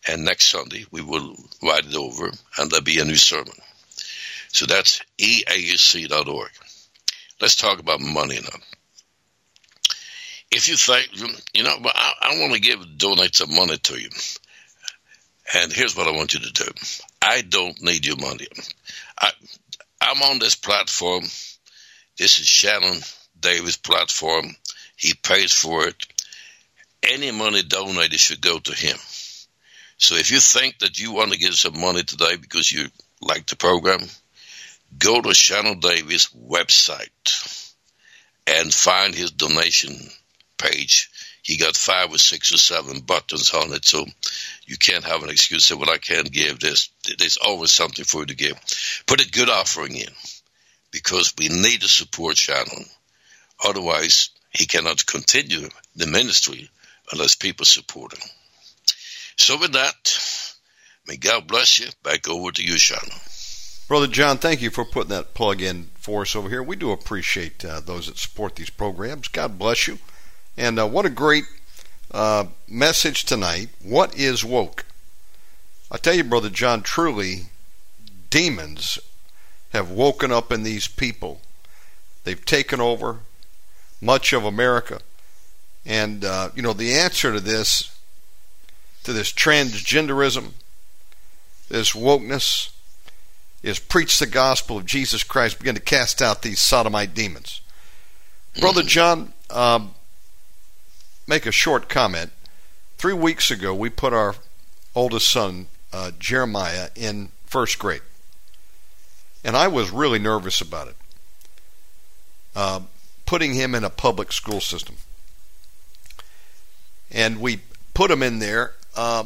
and next Sunday we will write it over, and there'll be a new sermon. So that's eaec.org. Let's talk about money now if you think, you know, I, I want to give, donate some money to you. And here's what I want you to do. I don't need your money. I, I'm on this platform. This is Shannon Davis' platform. He pays for it. Any money donated should go to him. So if you think that you want to give some money today because you like the program, go to Shannon Davis' website and find his donation page, he got five or six or seven buttons on it. So you can't have an excuse say, well, I can't give this. There's always something for you to give. Put a good offering in because we need to support Shannon. Otherwise, he cannot continue the ministry unless people support him. So with that, may God bless you. Back over to you, Shannon. Brother John, thank you for putting that plug in for us over here. We do appreciate uh, those that support these programs. God bless you. And uh, what a great uh, message tonight. What is woke? I tell you, Brother John, truly, demons have woken up in these people. They've taken over much of America. And, uh, you know, the answer to this, to this transgenderism, this wokeness, is preach the gospel of Jesus Christ, begin to cast out these sodomite demons. Brother John, um, make a short comment. Three weeks ago, we put our oldest son, uh, Jeremiah, in first grade. And I was really nervous about it. Uh, putting him in a public school system. And we put him in there. Uh,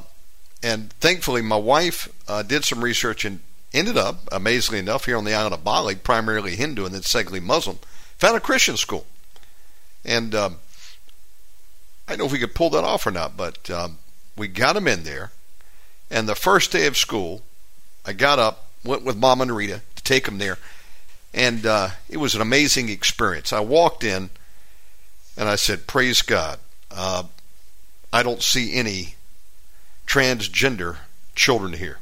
and thankfully, my wife uh, did some research and ended up, amazingly enough, here on the island of Bali, primarily Hindu and then secondly Muslim, found a Christian school. And um, I don't know if we could pull that off or not, but um, we got him in there. And the first day of school, I got up, went with Mom and Rita to take him there, and uh, it was an amazing experience. I walked in, and I said, "Praise God! Uh, I don't see any transgender children here,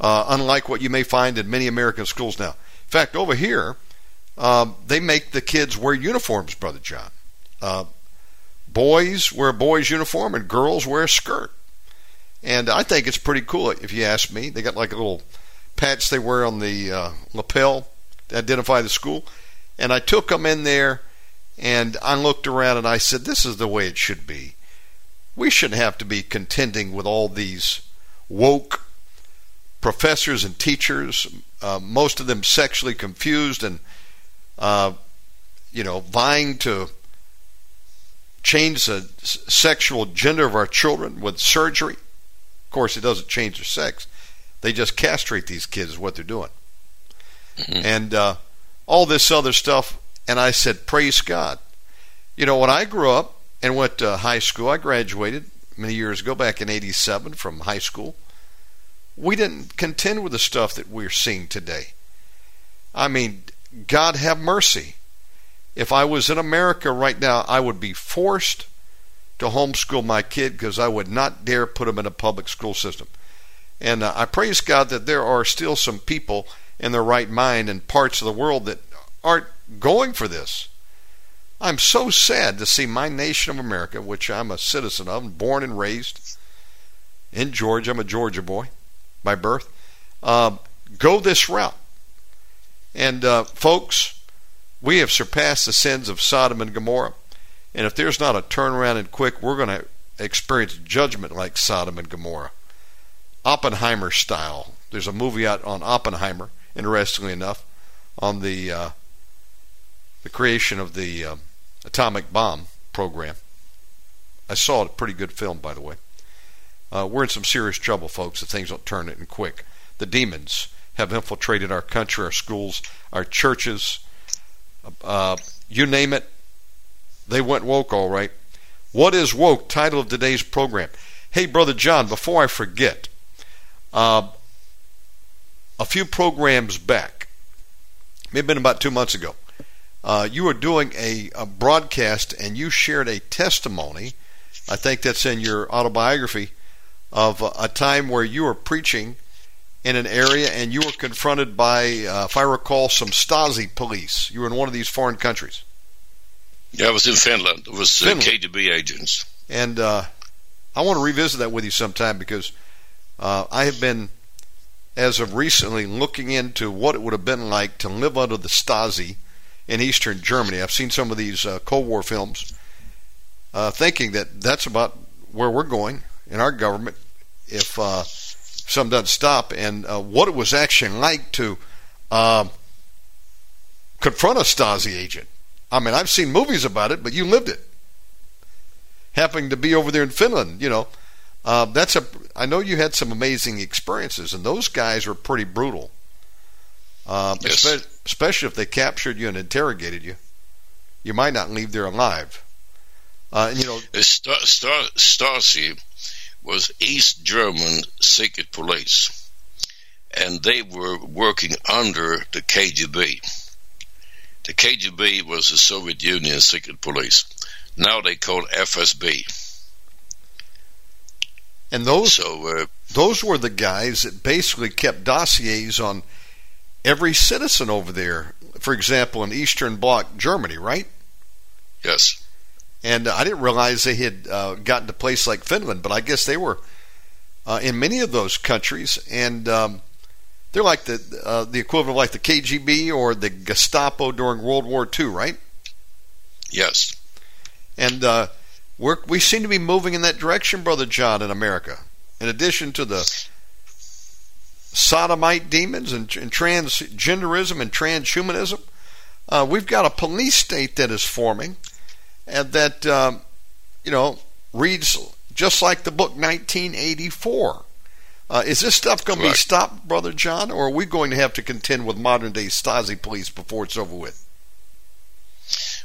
uh, unlike what you may find in many American schools now. In fact, over here, uh, they make the kids wear uniforms, Brother John. Boys wear a boys' uniform and girls wear a skirt. And I think it's pretty cool if you ask me. They got like a little patch they wear on the uh, lapel to identify the school. And I took them in there and I looked around and I said, This is the way it should be. We shouldn't have to be contending with all these woke professors and teachers, uh, most of them sexually confused and, uh, you know, vying to change the sexual gender of our children with surgery. Of course, it doesn't change their sex. They just castrate these kids, is what they're doing. Mm-hmm. And uh, all this other stuff. And I said, Praise God. You know, when I grew up and went to high school, I graduated many years ago, back in 87 from high school. We didn't contend with the stuff that we're seeing today. I mean, God have mercy. If I was in America right now, I would be forced to homeschool my kid because I would not dare put him in a public school system. And uh, I praise God that there are still some people in their right mind in parts of the world that aren't going for this. I'm so sad to see my nation of America, which I'm a citizen of, born and raised in Georgia. I'm a Georgia boy by birth. Uh, go this route. And uh, folks, We have surpassed the sins of Sodom and Gomorrah. And if there's not a turnaround and quick, we're going to experience judgment like Sodom and Gomorrah. Oppenheimer style. There's a movie out on Oppenheimer, interestingly enough, on the uh, the creation of the uh, atomic bomb program. I saw it, pretty good film, by the way. Uh, we're in some serious trouble, folks, if things don't turn it in quick. The demons have infiltrated our country, our schools, our churches. Uh, you name it, they went woke all right. What is woke? Title of today's program. Hey, Brother John, before I forget, uh, a few programs back, maybe been about two months ago, uh, you were doing a, a, broadcast and you shared a testimony. I think that's in your autobiography of a, a time where you were preaching in an area and you were confronted by, uh, if I recall, some Stasi police. You were in one of these foreign countries. Yeah, I was in Finland. It was uh, KGB agents. And uh, I want to revisit that with you sometime because uh, I have been, as of recently, looking into what it would have been like to live under the Stasi in Eastern Germany. I've seen some of these uh, Cold War films, uh, thinking that that's about where we're going in our government if uh, some doesn't stop, and uh, what it was actually like to uh, confront a Stasi agent. I mean, I've seen movies about it, but you lived it. Happening to be over there in Finland, you know, uh, that's a. I know you had some amazing experiences, and those guys were pretty brutal. Uh, yes. especially if they captured you and interrogated you, you might not leave there alive. Uh, and, you know, Star, Star, Stasi was East German secret police, and they were working under the KGB. The KGB was the Soviet Union secret police. Now they call it FSB. And those so, uh, those were the guys that basically kept dossiers on every citizen over there. For example, in Eastern Bloc Germany, right? Yes. And I didn't realize they had uh, gotten to place like Finland, but I guess they were uh, in many of those countries, and um, they're like the uh, the equivalent of like the KGB or the Gestapo during World War II, right? Yes. And uh, we we seem to be moving in that direction, brother John, in America. In addition to the sodomite demons and, and transgenderism and transhumanism, uh, we've got a police state that is forming and that um, you know reads just like the book 1984. Uh, is this stuff going to be stopped, brother John, or are we going to have to contend with modern day Stasi police before it's over with?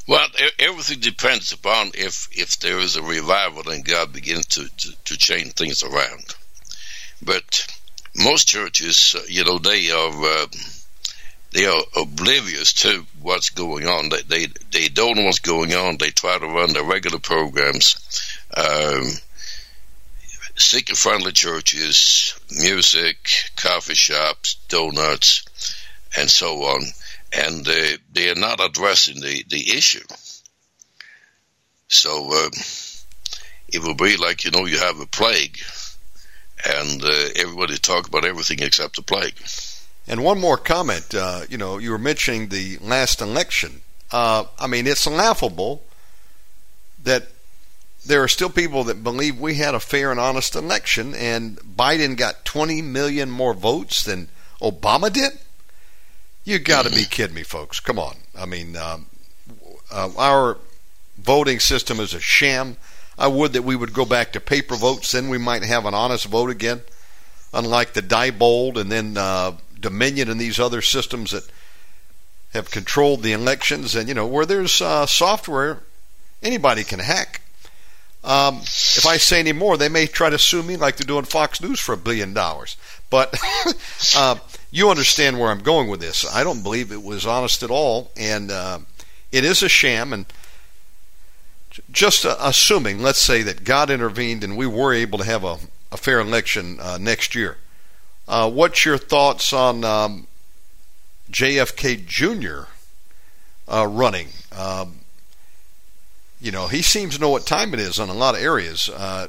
Well, everything depends upon if if there is a revival and God begins to, to, to change things around. But most churches, uh, you know, they are. Uh, they are oblivious to what's going on. They they they don't know what's going on. They try to run their regular programs. Um, seeker friendly churches, music, coffee shops, donuts, and so on, and they they are not addressing the the issue. So uh, it will be like you know you have a plague, and uh, everybody talk about everything except the plague. And one more comment. Uh, you know, you were mentioning the last election. Uh, I mean, it's laughable that there are still people that believe we had a fair and honest election, and Biden got 20 million more votes than Obama did. You got to be kidding me, folks! Come on. I mean, um, uh, our voting system is a sham. I would that we would go back to paper votes, then we might have an honest vote again, unlike the Diebold and then uh, Dominion and these other systems that have controlled the elections, and you know where there's uh, software, anybody can hack. Um, if I say any more, they may try to sue me like they're doing Fox News for a billion dollars. But uh, you understand where I'm going with this. I don't believe it was honest at all, and uh, it is a sham. And just uh, assuming, let's say that God intervened and we were able to have a, a fair election uh, next year. Uh, what's your thoughts on um, JFK Jr. Uh, running? Um, you know, he seems to know what time it is on a lot of areas. Uh,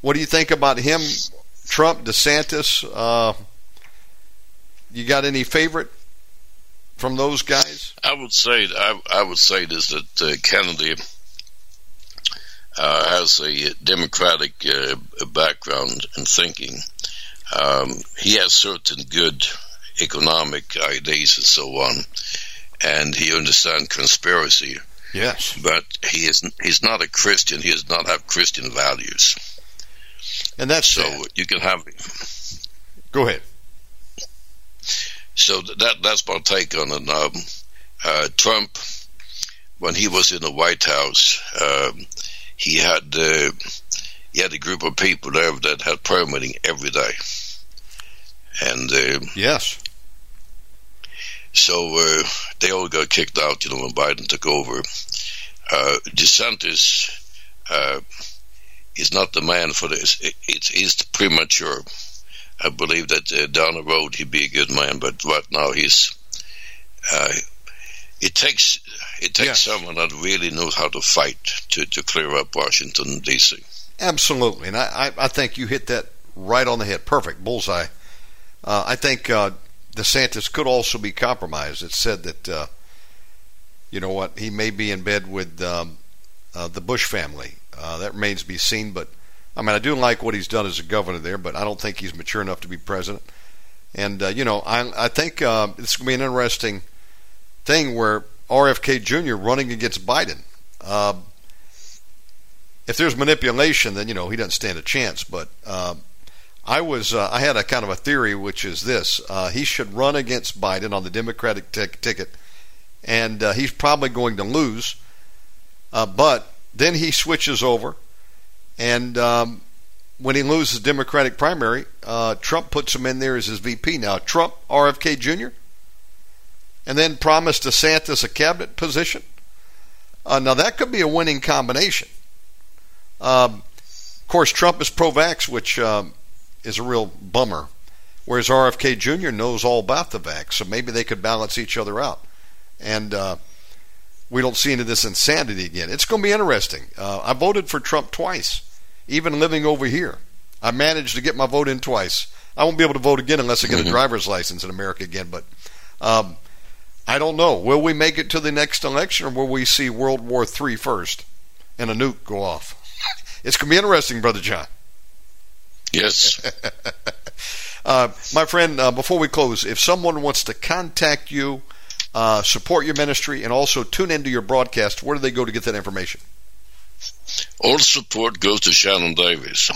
what do you think about him, Trump, DeSantis? Uh, you got any favorite from those guys? I would say I, I would say this that uh, Kennedy uh, has a democratic uh, background and thinking. Um, he has certain good economic ideas and so on, and he understands conspiracy. Yes, but he is he's not a Christian. He does not have Christian values, and that's so sad. you can have. Go ahead. So that that's my take on it. Um, uh, Trump, when he was in the White House, um, he had uh, he had a group of people there that had prayer meeting every day, and uh, yes, so uh, they all got kicked out. You know when Biden took over. Uh, DeSantis uh, is not the man for this. It, it's it's premature. I believe that uh, down the road he'd be a good man, but right now he's. Uh, it takes it takes yes. someone that really knows how to fight to, to clear up Washington D.C. Absolutely, and I, I, think you hit that right on the head, perfect bullseye. Uh, I think uh, DeSantis could also be compromised. It's said that uh, you know what he may be in bed with um, uh, the Bush family. Uh, that remains to be seen, but I mean, I do like what he's done as a governor there, but I don't think he's mature enough to be president. And uh, you know, I I think uh, it's going to be an interesting thing where RFK Jr. running against Biden. Uh, if there's manipulation, then you know he doesn't stand a chance. But uh, I was uh, I had a kind of a theory, which is this: uh, he should run against Biden on the Democratic t- ticket, and he's probably going to lose. but then he switches over and um, when he loses the Democratic primary, uh, Trump puts him in there as his VP. Now, Trump, RFK Jr., and then promised DeSantis a cabinet position. Uh, now, that could be a winning combination. Um, of course, Trump is pro vax, which um, is a real bummer, whereas RFK Jr. knows all about the vax, so maybe they could balance each other out. And uh, we don't see into this insanity again. It's going to be interesting. Uh, I voted for Trump twice even living over here. I managed to get my vote in twice. I won't be able to vote again unless I get mm-hmm. a driver's license in America again. But um, I don't know. Will we make it to the next election, or will we see World War III first and a nuke go off? It's going to be interesting, Brother John. Yes. uh, my friend, uh, before we close, if someone wants to contact you, uh, support your ministry, and also tune into your broadcast, where do they go to get that information? All support goes to Shannon Davis.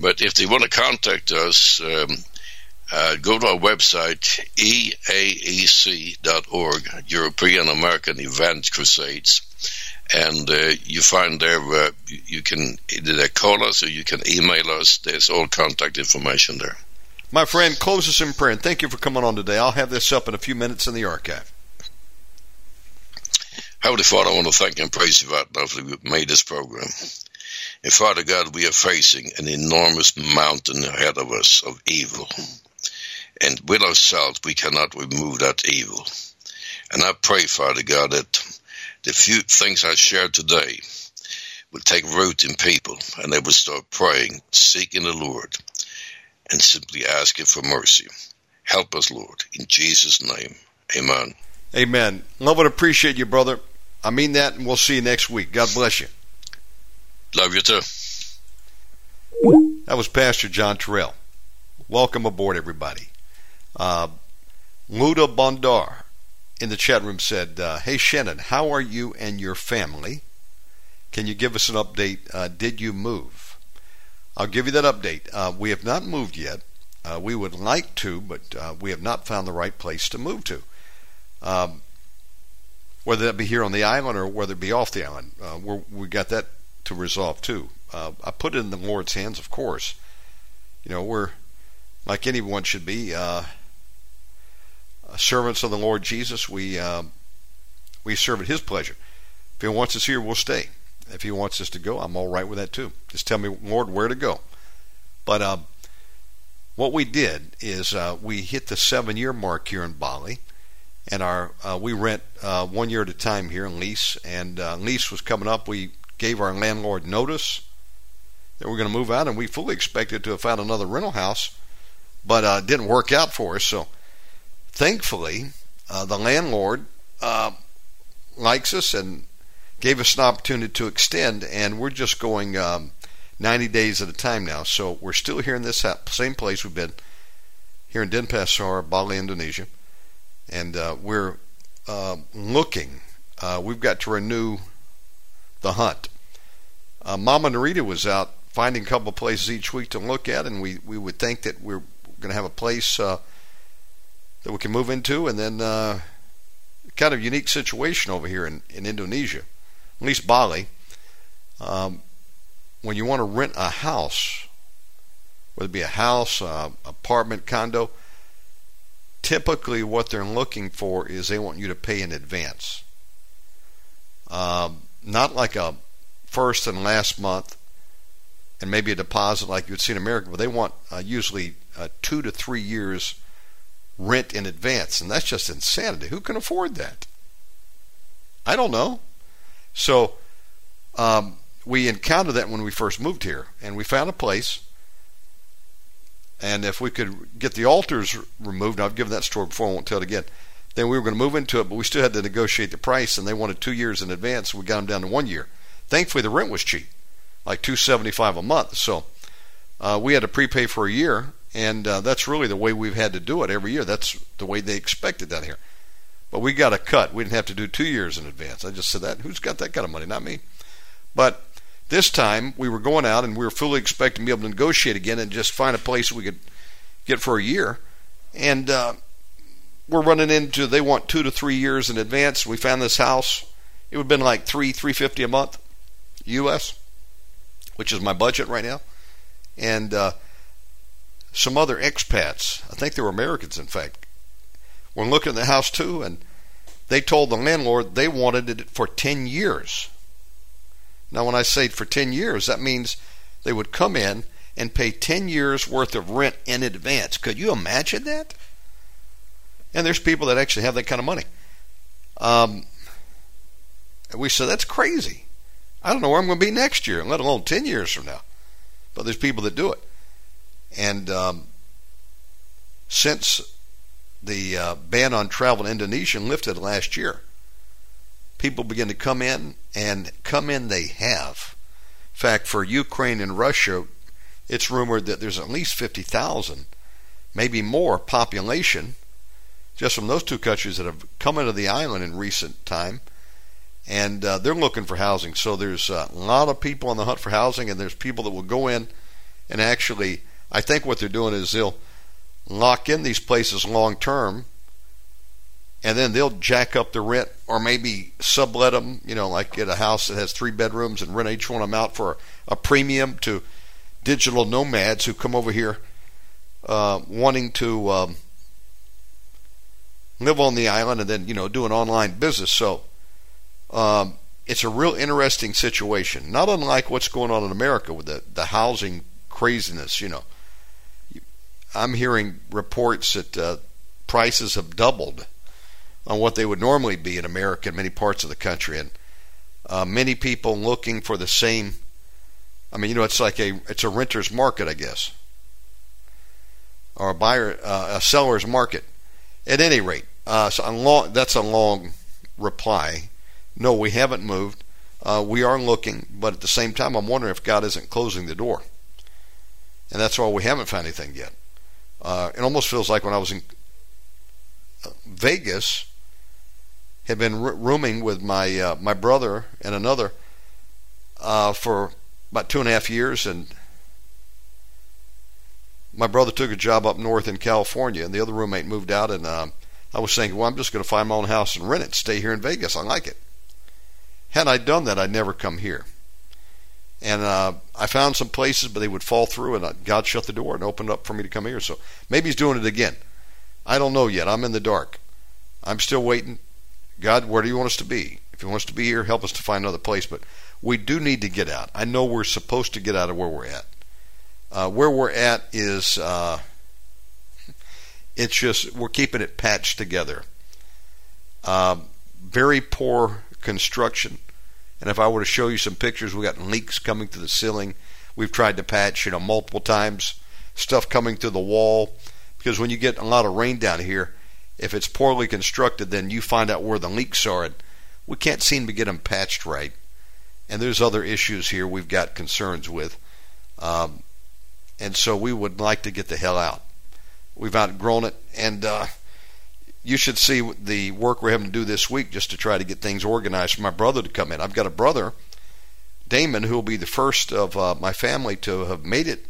But if they want to contact us, um, uh, go to our website, eaec.org, European American Event Crusades, and uh, you find there uh, you can either call us or you can email us. There's all contact information there. My friend, close us in prayer, and thank you for coming on today. I'll have this up in a few minutes in the archive. Heavenly Father, I want to thank and praise you right now for you made this program. And Father God, we are facing an enormous mountain ahead of us of evil. And with ourselves, we cannot remove that evil. And I pray, Father God, that the few things I shared today will take root in people and they will start praying, seeking the Lord, and simply asking for mercy. Help us, Lord. In Jesus' name, amen. Amen. Love and appreciate you, brother. I mean that, and we'll see you next week. God bless you. Love you too. That was Pastor John Torell. Welcome aboard, everybody. Uh, Luda Bondar in the chat room said, uh, Hey Shannon, how are you and your family? Can you give us an update? Uh, did you move? I'll give you that update. Uh, we have not moved yet. Uh, we would like to, but uh, we have not found the right place to move to. Um, whether that be here on the island or whether it be off the island. Uh, we got that to resolve too. I put it in the Lord's hands, of course. You know, we're like anyone should be servants of the Lord Jesus. We um, we serve at His pleasure. If He wants us here, we'll stay. If He wants us to go, I'm all right with that too. Just tell me, Lord, where to go. But um, what we did is uh, we hit the seven year mark here in Bali and our uh, we rent uh, one year at a time here in lease, and uh, lease was coming up. We gave our landlord notice that we're going to move out, and we fully expected to have found another rental house, but uh, it didn't work out for us. So, thankfully, uh, the landlord uh, likes us and gave us an opportunity to extend, and we're just going um, 90 days at a time now. So we're still here in this same place we've been here in Denpasar, Bali, Indonesia, and uh, we're uh, looking. Uh, we've got to renew the hunt. Uh, Mama Narita was out finding a couple places each week to look at, and we, we would think that we're going to have a place uh, that we can move into, and then uh, kind of unique situation over here in, in Indonesia, at least Bali. Um, when you want to rent a house, whether it be a house, uh, apartment, condo, typically what they're looking for is they want you to pay in advance. Um, not like a first and last month and maybe a deposit like you would see in America, but they want uh, usually uh, two to three years rent in advance, and that's just insanity. Who can afford that? I don't know. So um, we encountered that when we first moved here, and we found a place. And if we could get the altars removed, I've given that story before, I won't tell it again. Then we were going to move into it, but we still had to negotiate the price, and they wanted two years in advance. We got them down to one year. Thankfully, the rent was cheap, like two seventy five a month. So uh, we had to prepay for a year, and uh, that's really the way we've had to do it every year. That's the way they expected down here. But we got a cut. We didn't have to do two years in advance. I just said that. Who's got that kind of money? Not me. But this time we were going out and we were fully expecting to be able to negotiate again and just find a place we could get for a year. And uh, we're running into they want two to three years in advance. We found this house. It would have been like three three fifty a month, U.S., which is my budget right now. And uh, some other expats, I think they were Americans, in fact, were looking at the house too, and they told the landlord they wanted it for ten years. Now, when I say for 10 years, that means they would come in and pay 10 years worth of rent in advance. Could you imagine that? And there's people that actually have that kind of money. Um, we said, that's crazy. I don't know where I'm going to be next year, let alone 10 years from now. But there's people that do it. And um, since the uh, ban on travel in Indonesia lifted last year, people begin to come in, and come in they have. In fact, for Ukraine and Russia, it's rumored that there's at least 50,000, maybe more population just from those two countries that have come into the island in recent time. And uh, they're looking for housing. So there's a lot of people on the hunt for housing, and there's people that will go in and actually, I think what they're doing is they'll lock in these places long term and then they'll jack up the rent or maybe sublet them, you know, like get a house that has three bedrooms and rent each one of them out for a premium to digital nomads who come over here uh, wanting to um, live on the island and then, you know, do an online business. So um, it's a real interesting situation, not unlike what's going on in America with the, the housing craziness, you know. I'm hearing reports that uh, prices have doubled on what they would normally be in America in many parts of the country, and uh, many people looking for the same. I mean, you know, it's like a it's a renter's market, I guess, or a buyer uh, a seller's market. At any rate, uh, so long, that's a long reply. No, we haven't moved. Uh, we are looking, but at the same time, I'm wondering if God isn't closing the door, and that's why we haven't found anything yet. Uh, it almost feels like when I was in uh, Vegas, had been rooming with my uh, my brother and another uh, for about two and a half years, and my brother took a job up north in California, and the other roommate moved out, and uh, I was thinking, well, I'm just going to find my own house and rent it, stay here in Vegas. I like it. Had I done that, I'd never come here. And uh, I found some places, but they would fall through, and uh, God shut the door and opened up for me to come here. So maybe He's doing it again. I don't know yet. I'm in the dark. I'm still waiting. God, where do you want us to be? If you want us to be here, help us to find another place. But we do need to get out. I know we're supposed to get out of where we're at. Uh, where we're at is, uh, it's just, we're keeping it patched together. Uh, very poor construction. And if I were to show you some pictures, we got leaks coming to the ceiling. We've tried to patch, you know, multiple times. Stuff coming through the wall. Because when you get a lot of rain down here, If it's poorly constructed, then you find out where the leaks are, and we can't seem to get them patched right. And there's other issues here we've got concerns with. Um, and so we would like to get the hell out. We've outgrown it, and uh, you should see the work we're having to do this week just to try to get things organized for my brother to come in. I've got a brother, Damon, who will be the first of uh, my family to have made it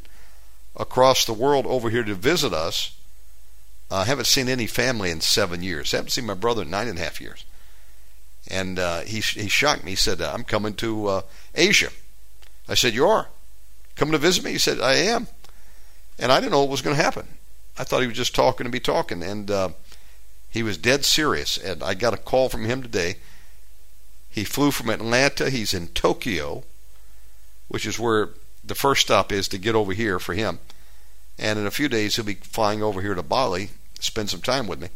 across the world over here to visit us. I uh, haven't seen any family in seven years. I haven't seen my brother in nine and a half years. And uh, he he shocked me. He said, "I'm coming to uh, Asia." I said, "You are coming to visit me?" He said, "I am." And I didn't know what was going to happen. I thought he was just talking to be talking, and uh, he was dead serious. And I got a call from him today. He flew from Atlanta. He's in Tokyo, which is where the first stop is to get over here for him. And in a few days, he'll be flying over here to Bali, spend some time with me.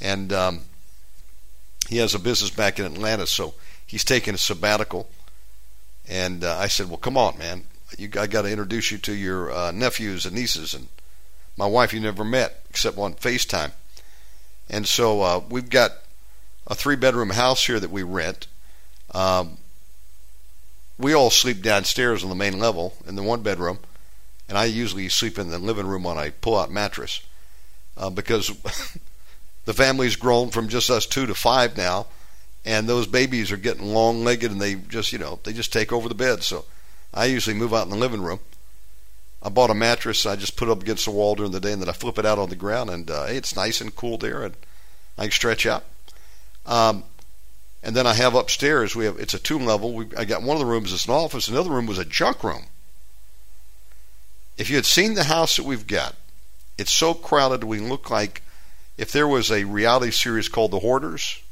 And um, he has a business back in Atlanta, so he's taking a sabbatical. And uh, I said, "Well, come on, man. You, I got to introduce you to your uh, nephews and nieces and my wife you never met except on FaceTime." And so uh, we've got a three-bedroom house here that we rent. Um, we all sleep downstairs on the main level in the one bedroom, and I usually sleep in the living room on a pull-out mattress uh, because the family's grown from just us two to five now, and those babies are getting long-legged and they just you know they just take over the bed. So I usually move out in the living room. I bought a mattress. I just put it up against the wall during the day, and then I flip it out on the ground, and uh, it's nice and cool there, and I can stretch out. Um, and then I have upstairs. We have it's a two level. We, I got one of the rooms is an office. Another room was a junk room. If you had seen the house that we've got, it's so crowded we look like if there was a reality series called The Hoarders.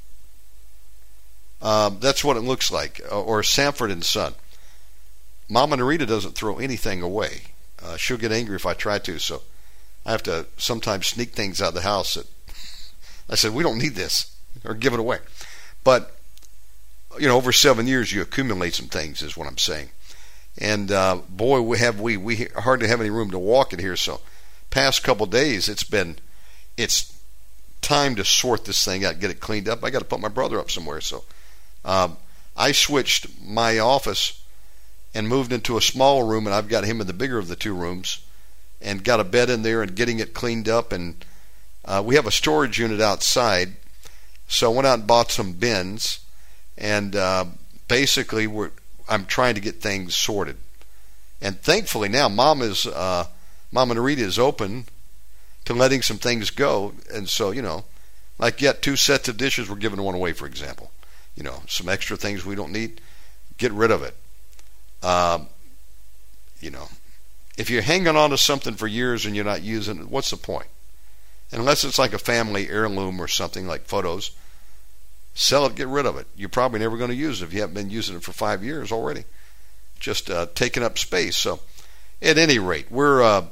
Um, that's what it looks like, uh, or Sanford and Son. Mama Narita doesn't throw anything away. Uh, she'll get angry if I try to, so I have to sometimes sneak things out of the house. That I said we don't need this, or give it away. But you know, over seven years, you accumulate some things, is what I'm saying. And uh, boy, we have we we hardly have any room to walk in here. So, past couple days, it's been it's time to sort this thing out, get it cleaned up. I got to put my brother up somewhere. So, um, I switched my office and moved into a small room, and I've got him in the bigger of the two rooms, and got a bed in there and getting it cleaned up. And uh, we have a storage unit outside, so I went out and bought some bins and uh, basically I'm trying to get things sorted. And thankfully now, Mom is uh, Mama Narita is open to letting some things go, and so you know, like yet two sets of dishes we're giving one away, for example. You know, some extra things we don't need, get rid of it. Um, you know, if you're hanging on to something for years and you're not using it, what's the point? Unless it's like a family heirloom or something like photos, Sell it, get rid of it. You're probably never going to use it if you haven't been using it for five years already. Just uh, taking up space. So, at any rate, we're uh,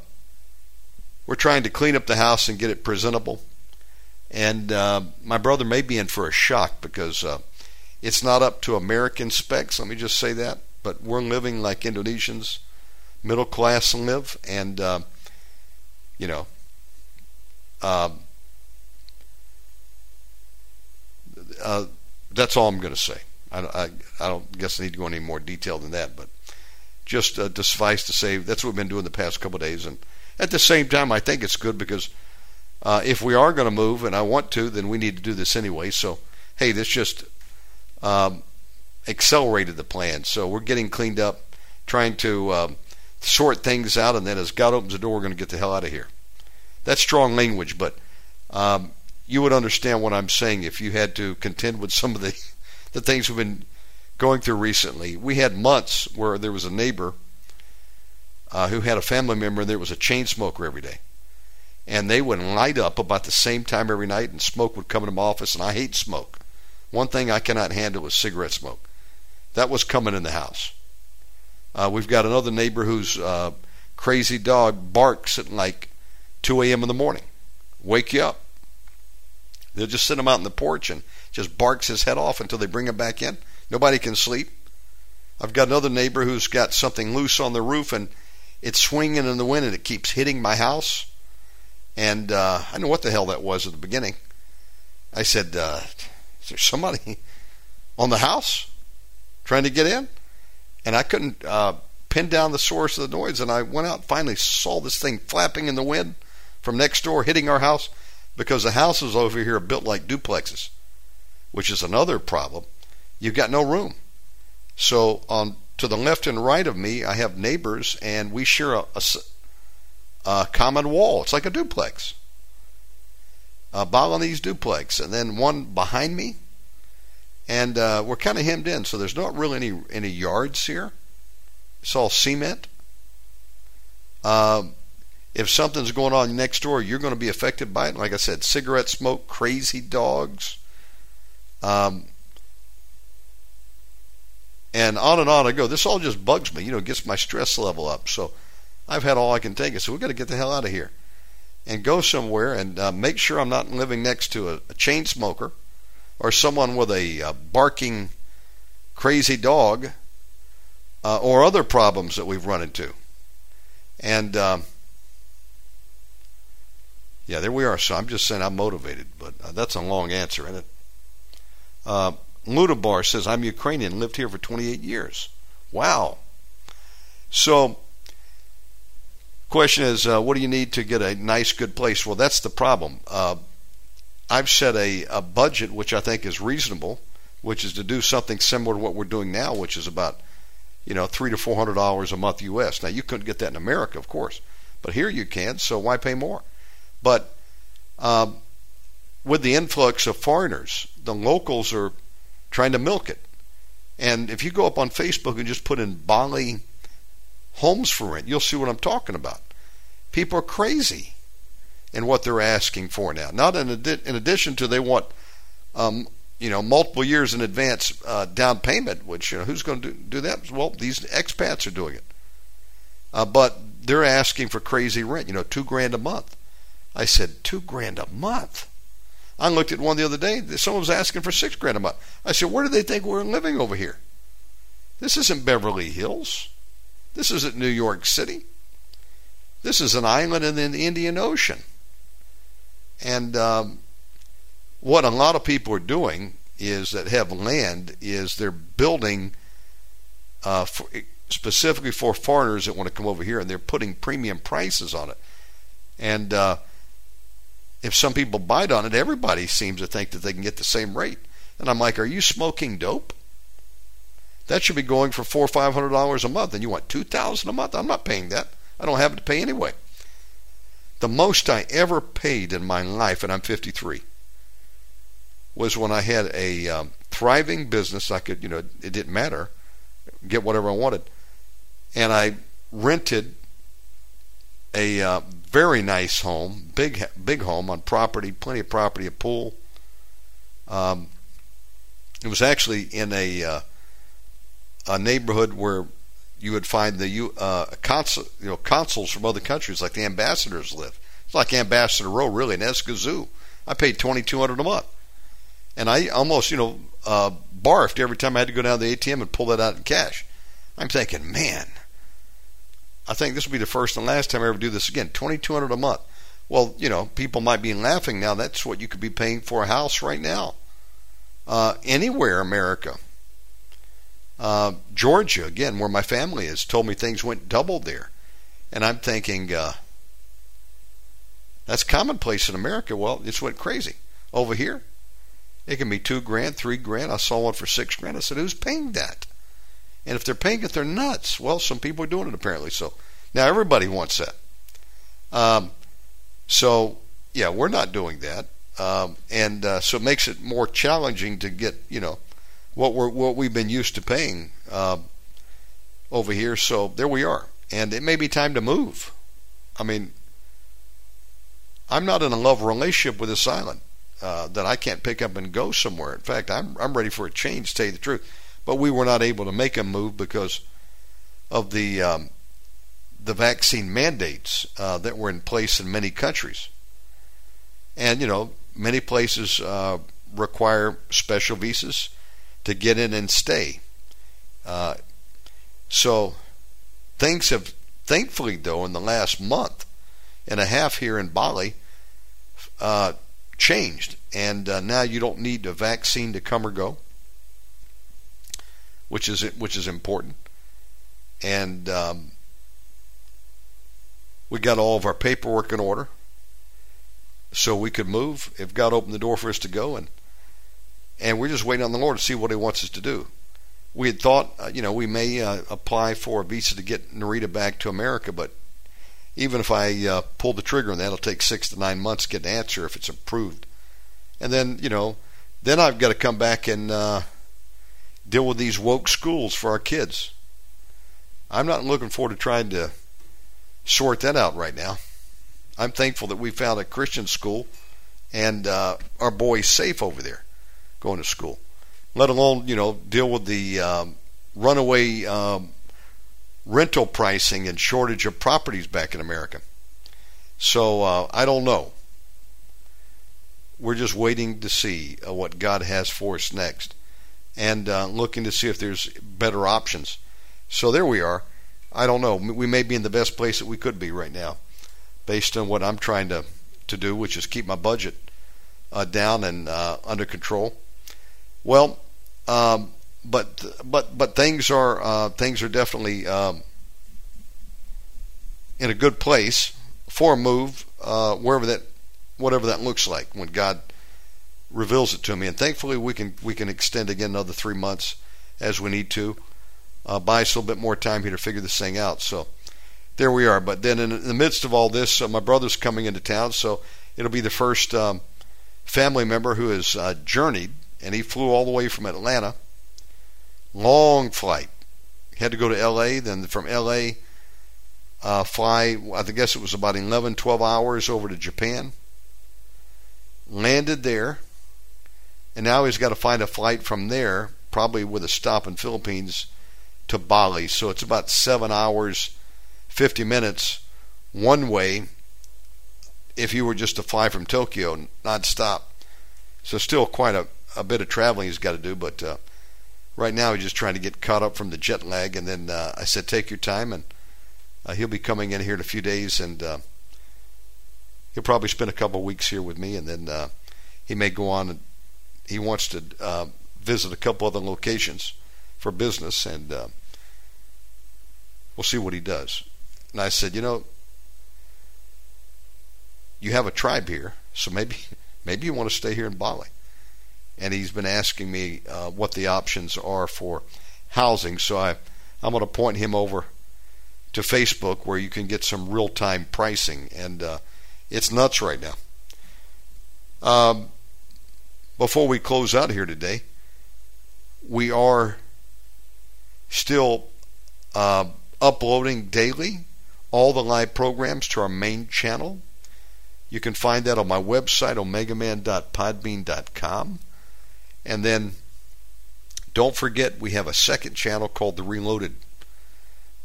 we're trying to clean up the house and get it presentable. And uh, my brother may be in for a shock because uh, it's not up to American specs. Let me just say that. But we're living like Indonesians, middle class live, and uh, you know. Um, uh, that's all I'm going to say. I, I, I, don't guess I need to go any more detail than that, but just uh, to suffice to say, that's what we've been doing the past couple of days. And at the same time, I think it's good because uh, if we are going to move, and I want to, then we need to do this anyway. So, hey, this just um, accelerated the plan. So we're getting cleaned up, trying to um, sort things out, and then as God opens the door, we're going to get the hell out of here. That's strong language, but um, you would understand what I'm saying if you had to contend with some of the the things we've been going through recently. We had months where there was a neighbor uh, who had a family member and there was a chain smoker every day. And they would light up about the same time every night and smoke would come into my office and I hate smoke. One thing I cannot handle is cigarette smoke. That was coming in the house. Uh, we've got another neighbor whose uh, crazy dog barks at like 2 a.m. in the morning. Wake you up. They'll just sit him out on the porch and just barks his head off until they bring him back in. Nobody can sleep. I've got another neighbor who's got something loose on the roof and it's swinging in the wind and it keeps hitting my house. And uh, I know what the hell that was at the beginning. I said, uh, "Is there somebody on the house trying to get in?" And I couldn't uh, pin down the source of the noise. And I went out and finally saw this thing flapping in the wind from next door, hitting our house, because the houses over here are built like duplexes, which is another problem. You've got no room. So on to the left and right of me, I have neighbors, and we share a, a, a common wall. It's like a duplex, a Balinese duplex, and then one behind me, and uh, we're kind of hemmed in. So there's not really any any yards here. It's all cement. Um, if something's going on next door, you're going to be affected by it. Like I said, cigarette smoke, crazy dogs, um, and on and on I go. This all just bugs me, you know, gets my stress level up. So I've had all I can take. So we've got to get the hell out of here and go somewhere and uh, make sure I'm not living next to a, a chain smoker or someone with a uh, barking crazy dog uh, or other problems that we've run into. And um, yeah, there we are. So I'm just saying I'm motivated, but uh, that's a long answer, isn't it? Uh, Ludabar says, I'm Ukrainian, lived here for 28 years. Wow. So, question is, uh, what do you need to get a nice, good place? Well, that's the problem. I've set a, a budget which I think is reasonable, which is to do something similar to what we're doing now, which is about, you know, three to four hundred dollars a month U.S. Now you couldn't get that in America, of course, but here you can. So why pay more? But um, with the influx of foreigners, the locals are trying to milk it. And if you go up on Facebook and just put in Bali homes for rent, you'll see what I'm talking about. People are crazy in what they're asking for now. Not in, adi- in addition to they want, um, you know, multiple years in advance uh, down payment, which you know, who's going to do, do, that? Well, these expats are doing it. Uh, but they're asking for crazy rent, you know, two grand a month. I said, two grand a month? I looked at one the other day. Someone was asking for six grand a month. I said, where do they think we're living over here? This isn't Beverly Hills. This isn't New York City. This is an island in the Indian Ocean. And um, what a lot of people are doing is that have land is they're building uh, for, specifically for foreigners that want to come over here, and they're putting premium prices on it. And uh, if some people bite on it, everybody seems to think that they can get the same rate. And I'm like, are you smoking dope? That should be going for four or five hundred dollars a month, and you want two thousand a month? I'm not paying that. I don't have to pay anyway. The most I ever paid in my life, and I'm 53, was when I had a um, thriving business. I could, you know, it didn't matter, get whatever I wanted, and I rented a uh, very nice home, big big home on property, plenty of property, a pool. Um, it was actually in a uh, a neighborhood where you would find the uh, consul, you know consuls from other countries, like the ambassadors live. It's like Ambassador Row, really, in Escazú. I paid twenty two hundred a month, and I almost you know uh, barfed every time I had to go down to the ATM and pull that out in cash. I'm thinking, man, I think this will be the first and last time I ever do this again. Twenty two hundred a month. Well, you know, people might be laughing now. That's what you could be paying for a house right now, uh, anywhere America. Uh, Georgia, again, where my family is, told me things went double there, and I'm thinking uh, that's commonplace in America. Well, it's went crazy over here. It can be two grand, three grand. I saw one for six grand. I said, who's paying that? And if they're paying it, they're nuts. Well, some people are doing it apparently. So now everybody wants that. Um, so yeah, we're not doing that, um, and uh, so it makes it more challenging to get you know what we're what we've been used to paying uh, over here. So there we are, and it may be time to move. I mean, I'm not in a love relationship with this island uh, that I can't pick up and go somewhere. In fact, I'm I'm ready for a change. To tell you the truth, but we were not able to make a move because of the um, the vaccine mandates uh, that were in place in many countries. And you know, many places uh, require special visas to get in and stay. Uh, so things have, thankfully, though, in the last month and a half here in Bali, uh, changed, and uh, now you don't need a vaccine to come or go, which is which is important, and um, we got all of our paperwork in order, so we could move. If God opened the door for us to go, and and we're just waiting on the Lord to see what He wants us to do. We had thought, uh, you know, we may uh, apply for a visa to get Narita back to America, but even if I uh, pull the trigger on that, it'll take six to nine months to get an answer if it's approved. And then, you know, then I've got to come back and uh, deal with these woke schools for our kids. I'm not looking forward to trying to sort that out right now. I'm thankful that we found a Christian school and uh, our boys safe over there going to school. Let alone, you know, deal with the um, runaway um, rental pricing and shortage of properties back in America. So uh, I don't know. We're just waiting to see uh, what God has for us next and uh, looking to see if there's better options. So there we are. I don't know. We may be in the best place that we could be right now based on what I'm trying to, to do, which is keep my budget uh, down and uh, under control. Well, um, but but but things are uh, things are definitely um, in a good place for a move uh, wherever that whatever that looks like when God reveals it to me. And thankfully, we can we can extend again another three months as we need to. Uh, buy us a little bit more time here to figure this thing out. So there we are. But then in the midst of all this, uh, my brother's coming into town, so it'll be the first um, family member who has uh, journeyed, and he flew all the way from Atlanta Long flight. Had to go to L.A. Then from L.A. Uh, fly. I guess it was about 11, 12 hours over to Japan. Landed there, and now he's got to find a flight from there, probably with a stop in Philippines, to Bali. So it's about seven hours, 50 minutes one way. If you were just to fly from Tokyo non-stop, so still quite a, a bit of traveling he's got to do, but. Uh, right now he's just trying to get caught up from the jet lag. And then uh, I said, take your time, and uh, he'll be coming in here in a few days, and uh, he'll probably spend a couple of weeks here with me, and then uh, he may go on and he wants to uh, visit a couple other locations for business, and uh, we'll see what he does. And I said, you know, you have a tribe here, so maybe maybe you want to stay here in Bali and he's been asking me uh, what the options are for housing. So I, I'm going to point him over to Facebook where you can get some real time pricing, and uh, it's nuts right now. Um, before we close out here today, we are still uh, uploading daily all the live programs to our main channel. You can find that on my website, omegaman.podbean.com. And then don't forget we have a second channel called the Reloaded,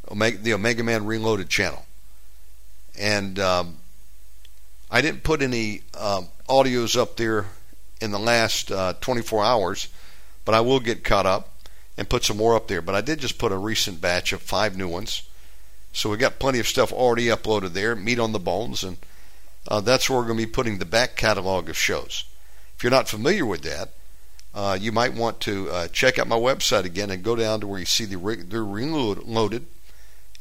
Omega, the Omega Man Reloaded channel. And um, I didn't put any um, audios up there in the last uh, 24 hours, but I will get caught up and put some more up there. But I did just put a recent batch of five new ones. So we got plenty of stuff already uploaded there, meat on the bones, and uh, that's where we're going to be putting the back catalog of shows. If you're not familiar with that, uh, you might want to uh, check out my website again and go down to where you see the, re- the reloaded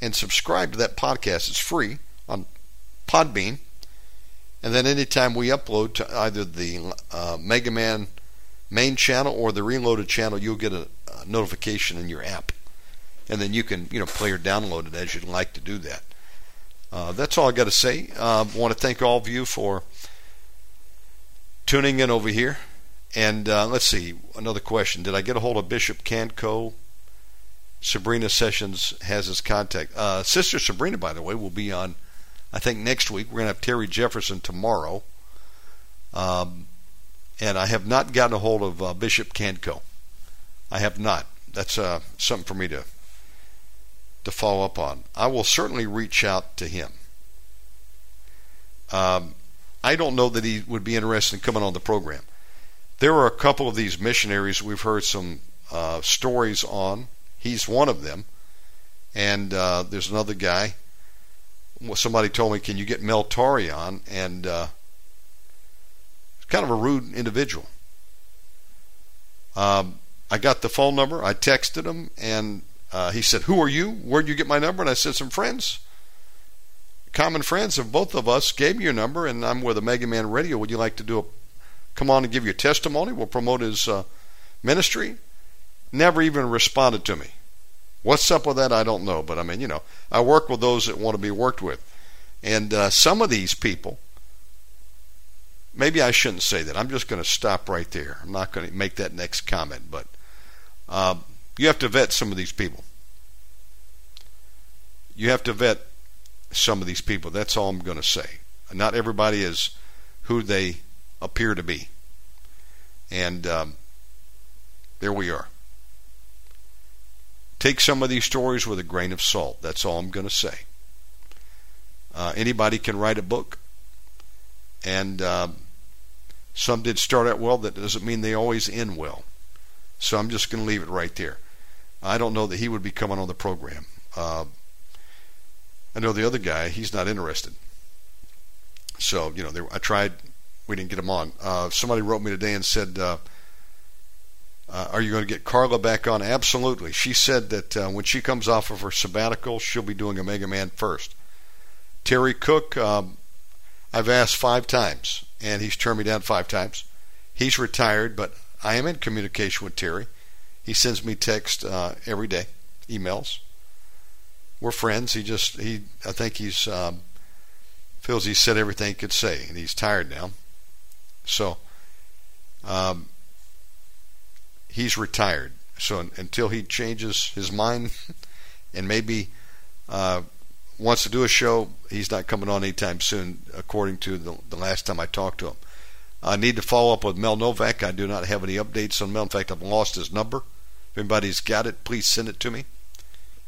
and subscribe to that podcast. It's free on Podbean. And then anytime we upload to either the uh, Mega Man main channel or the Reloaded channel, you'll get a, a, notification in your app. And then you can, you know, play or download it as you'd like to do that. Uh, that's all I got to say. I uh, want to thank all of you for tuning in over here. And uh, let's see, another question. Did I get a hold of Bishop Canco? Sabrina Sessions has his contact. Uh, Sister Sabrina, by the way, will be on, I think, next week. We're going to have Terry Jefferson tomorrow. Um, and I have not gotten a hold of uh, Bishop Canco. I have not. That's uh, something for me to to follow up on. I will certainly reach out to him. Um, I don't know that he would be interested in coming on the program there are a couple of these missionaries we've heard some uh, stories on. He's one of them. And uh, there's another guy. Somebody told me, "Can you get Mel Tari on?" And uh, kind of a rude individual. Um, I got the phone number. I texted him, and uh, he said, "Who are you? Where'd you get my number?" And I said, "Some friends, common friends of both of us, gave me your number, and I'm with Omega Man Radio. Would you like to do a come on and give your testimony? We'll promote his uh, ministry." Never even responded to me. What's up with that? I don't know, but I mean, you know, I work with those that want to be worked with, and uh, some of these people maybe I shouldn't say that. I'm just going to stop right there. I'm not going to make that next comment, but uh, you have to vet some of these people. You have to vet some of these people. That's all I'm going to say. Not everybody is who they appear to be. And um, there we are. Take some of these stories with a grain of salt. That's all I'm going to say. Uh, anybody can write a book. And um, some did start out well. That doesn't mean they always end well. So I'm just going to leave it right there. I don't know that he would be coming on the program. Uh, I know the other guy, he's not interested. So, you know, they, I tried, we didn't get him on. Uh, somebody wrote me today and said, uh, uh, Are you going to get Carla back on? Absolutely. She said that uh, when she comes off of her sabbatical, she'll be doing Omega Man first. Terry Cook, um, I've asked five times, and he's turned me down five times. He's retired, but I am in communication with Terry. He sends me text uh, every day, emails. We're friends. He just he I think he's um, feels he said everything he could say, and he's tired now. So um, he's retired. So until he changes his mind and maybe uh, wants to do a show, he's not coming on anytime soon, according to the, the last time I talked to him. I need to follow up with Mel Novak. I do not have any updates on Mel. In fact, I've lost his number. If anybody's got it, please send it to me.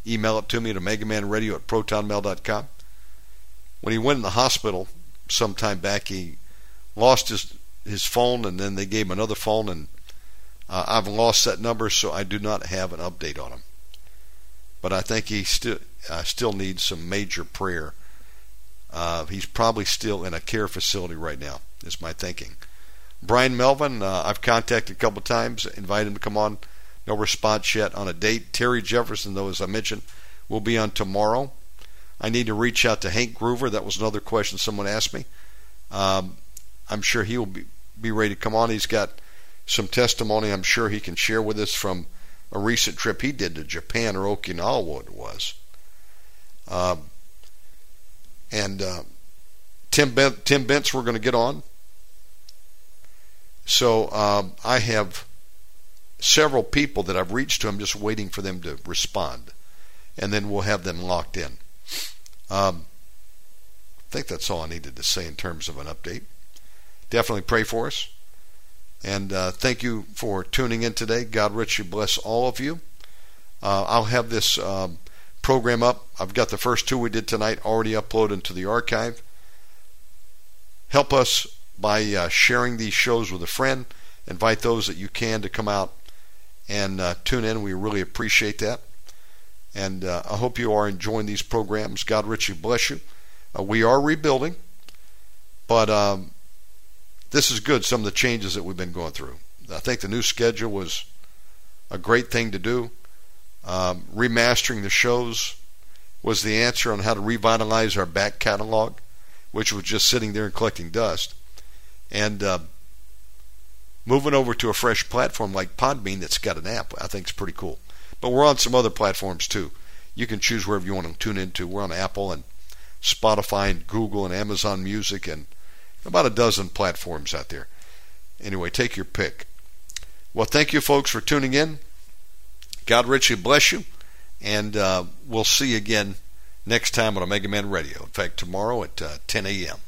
Email it to me at omegamanradio at protonmail.com. When he went in the hospital some time back, he lost his his phone, and then they gave him another phone, and uh, I've lost that number, so I do not have an update on him. But I think he still uh, still needs some major prayer. Uh, he's probably still in a care facility right now. Is my thinking. Brian Melvin, uh, I've contacted a couple times, invited him to come on. No response yet on a date. Terry Jefferson, though, as I mentioned, will be on tomorrow. I need to reach out to Hank Groover. That was another question someone asked me. Um, I'm sure he will be, be ready to come on. He's got some testimony I'm sure he can share with us from a recent trip he did to Japan or Okinawa, it was. Um, and uh, Tim ben- Tim Bentz, we're going to get on. So um, I have several people that I've reached to. I'm just waiting for them to respond, and then we'll have them locked in. Um, I think that's all I needed to say in terms of an update. Definitely pray for us. And uh, thank you for tuning in today. God richly bless all of you. Uh, I'll have this um, program up. I've got the first two we did tonight already uploaded into the archive. Help us by uh, sharing these shows with a friend. Invite those that you can to come out and uh, tune in. We really appreciate that. And uh, I hope you are enjoying these programs. God richly bless you. Uh, we are rebuilding, but um, this is good, some of the changes that we've been going through. I think the new schedule was a great thing to do. Um, remastering the shows was the answer on how to revitalize our back catalog, which was just sitting there and collecting dust. And uh, moving over to a fresh platform like Podbean that's got an app, I think is pretty cool. But we're on some other platforms too. You can choose wherever you want to tune into. We're on Apple and Spotify and Google and Amazon Music and about a dozen platforms out there. Anyway, take your pick. Well, thank you, folks, for tuning in. God richly bless you, and uh, we'll see you again next time on Omega Man Radio. In fact, tomorrow at uh, 10 a.m.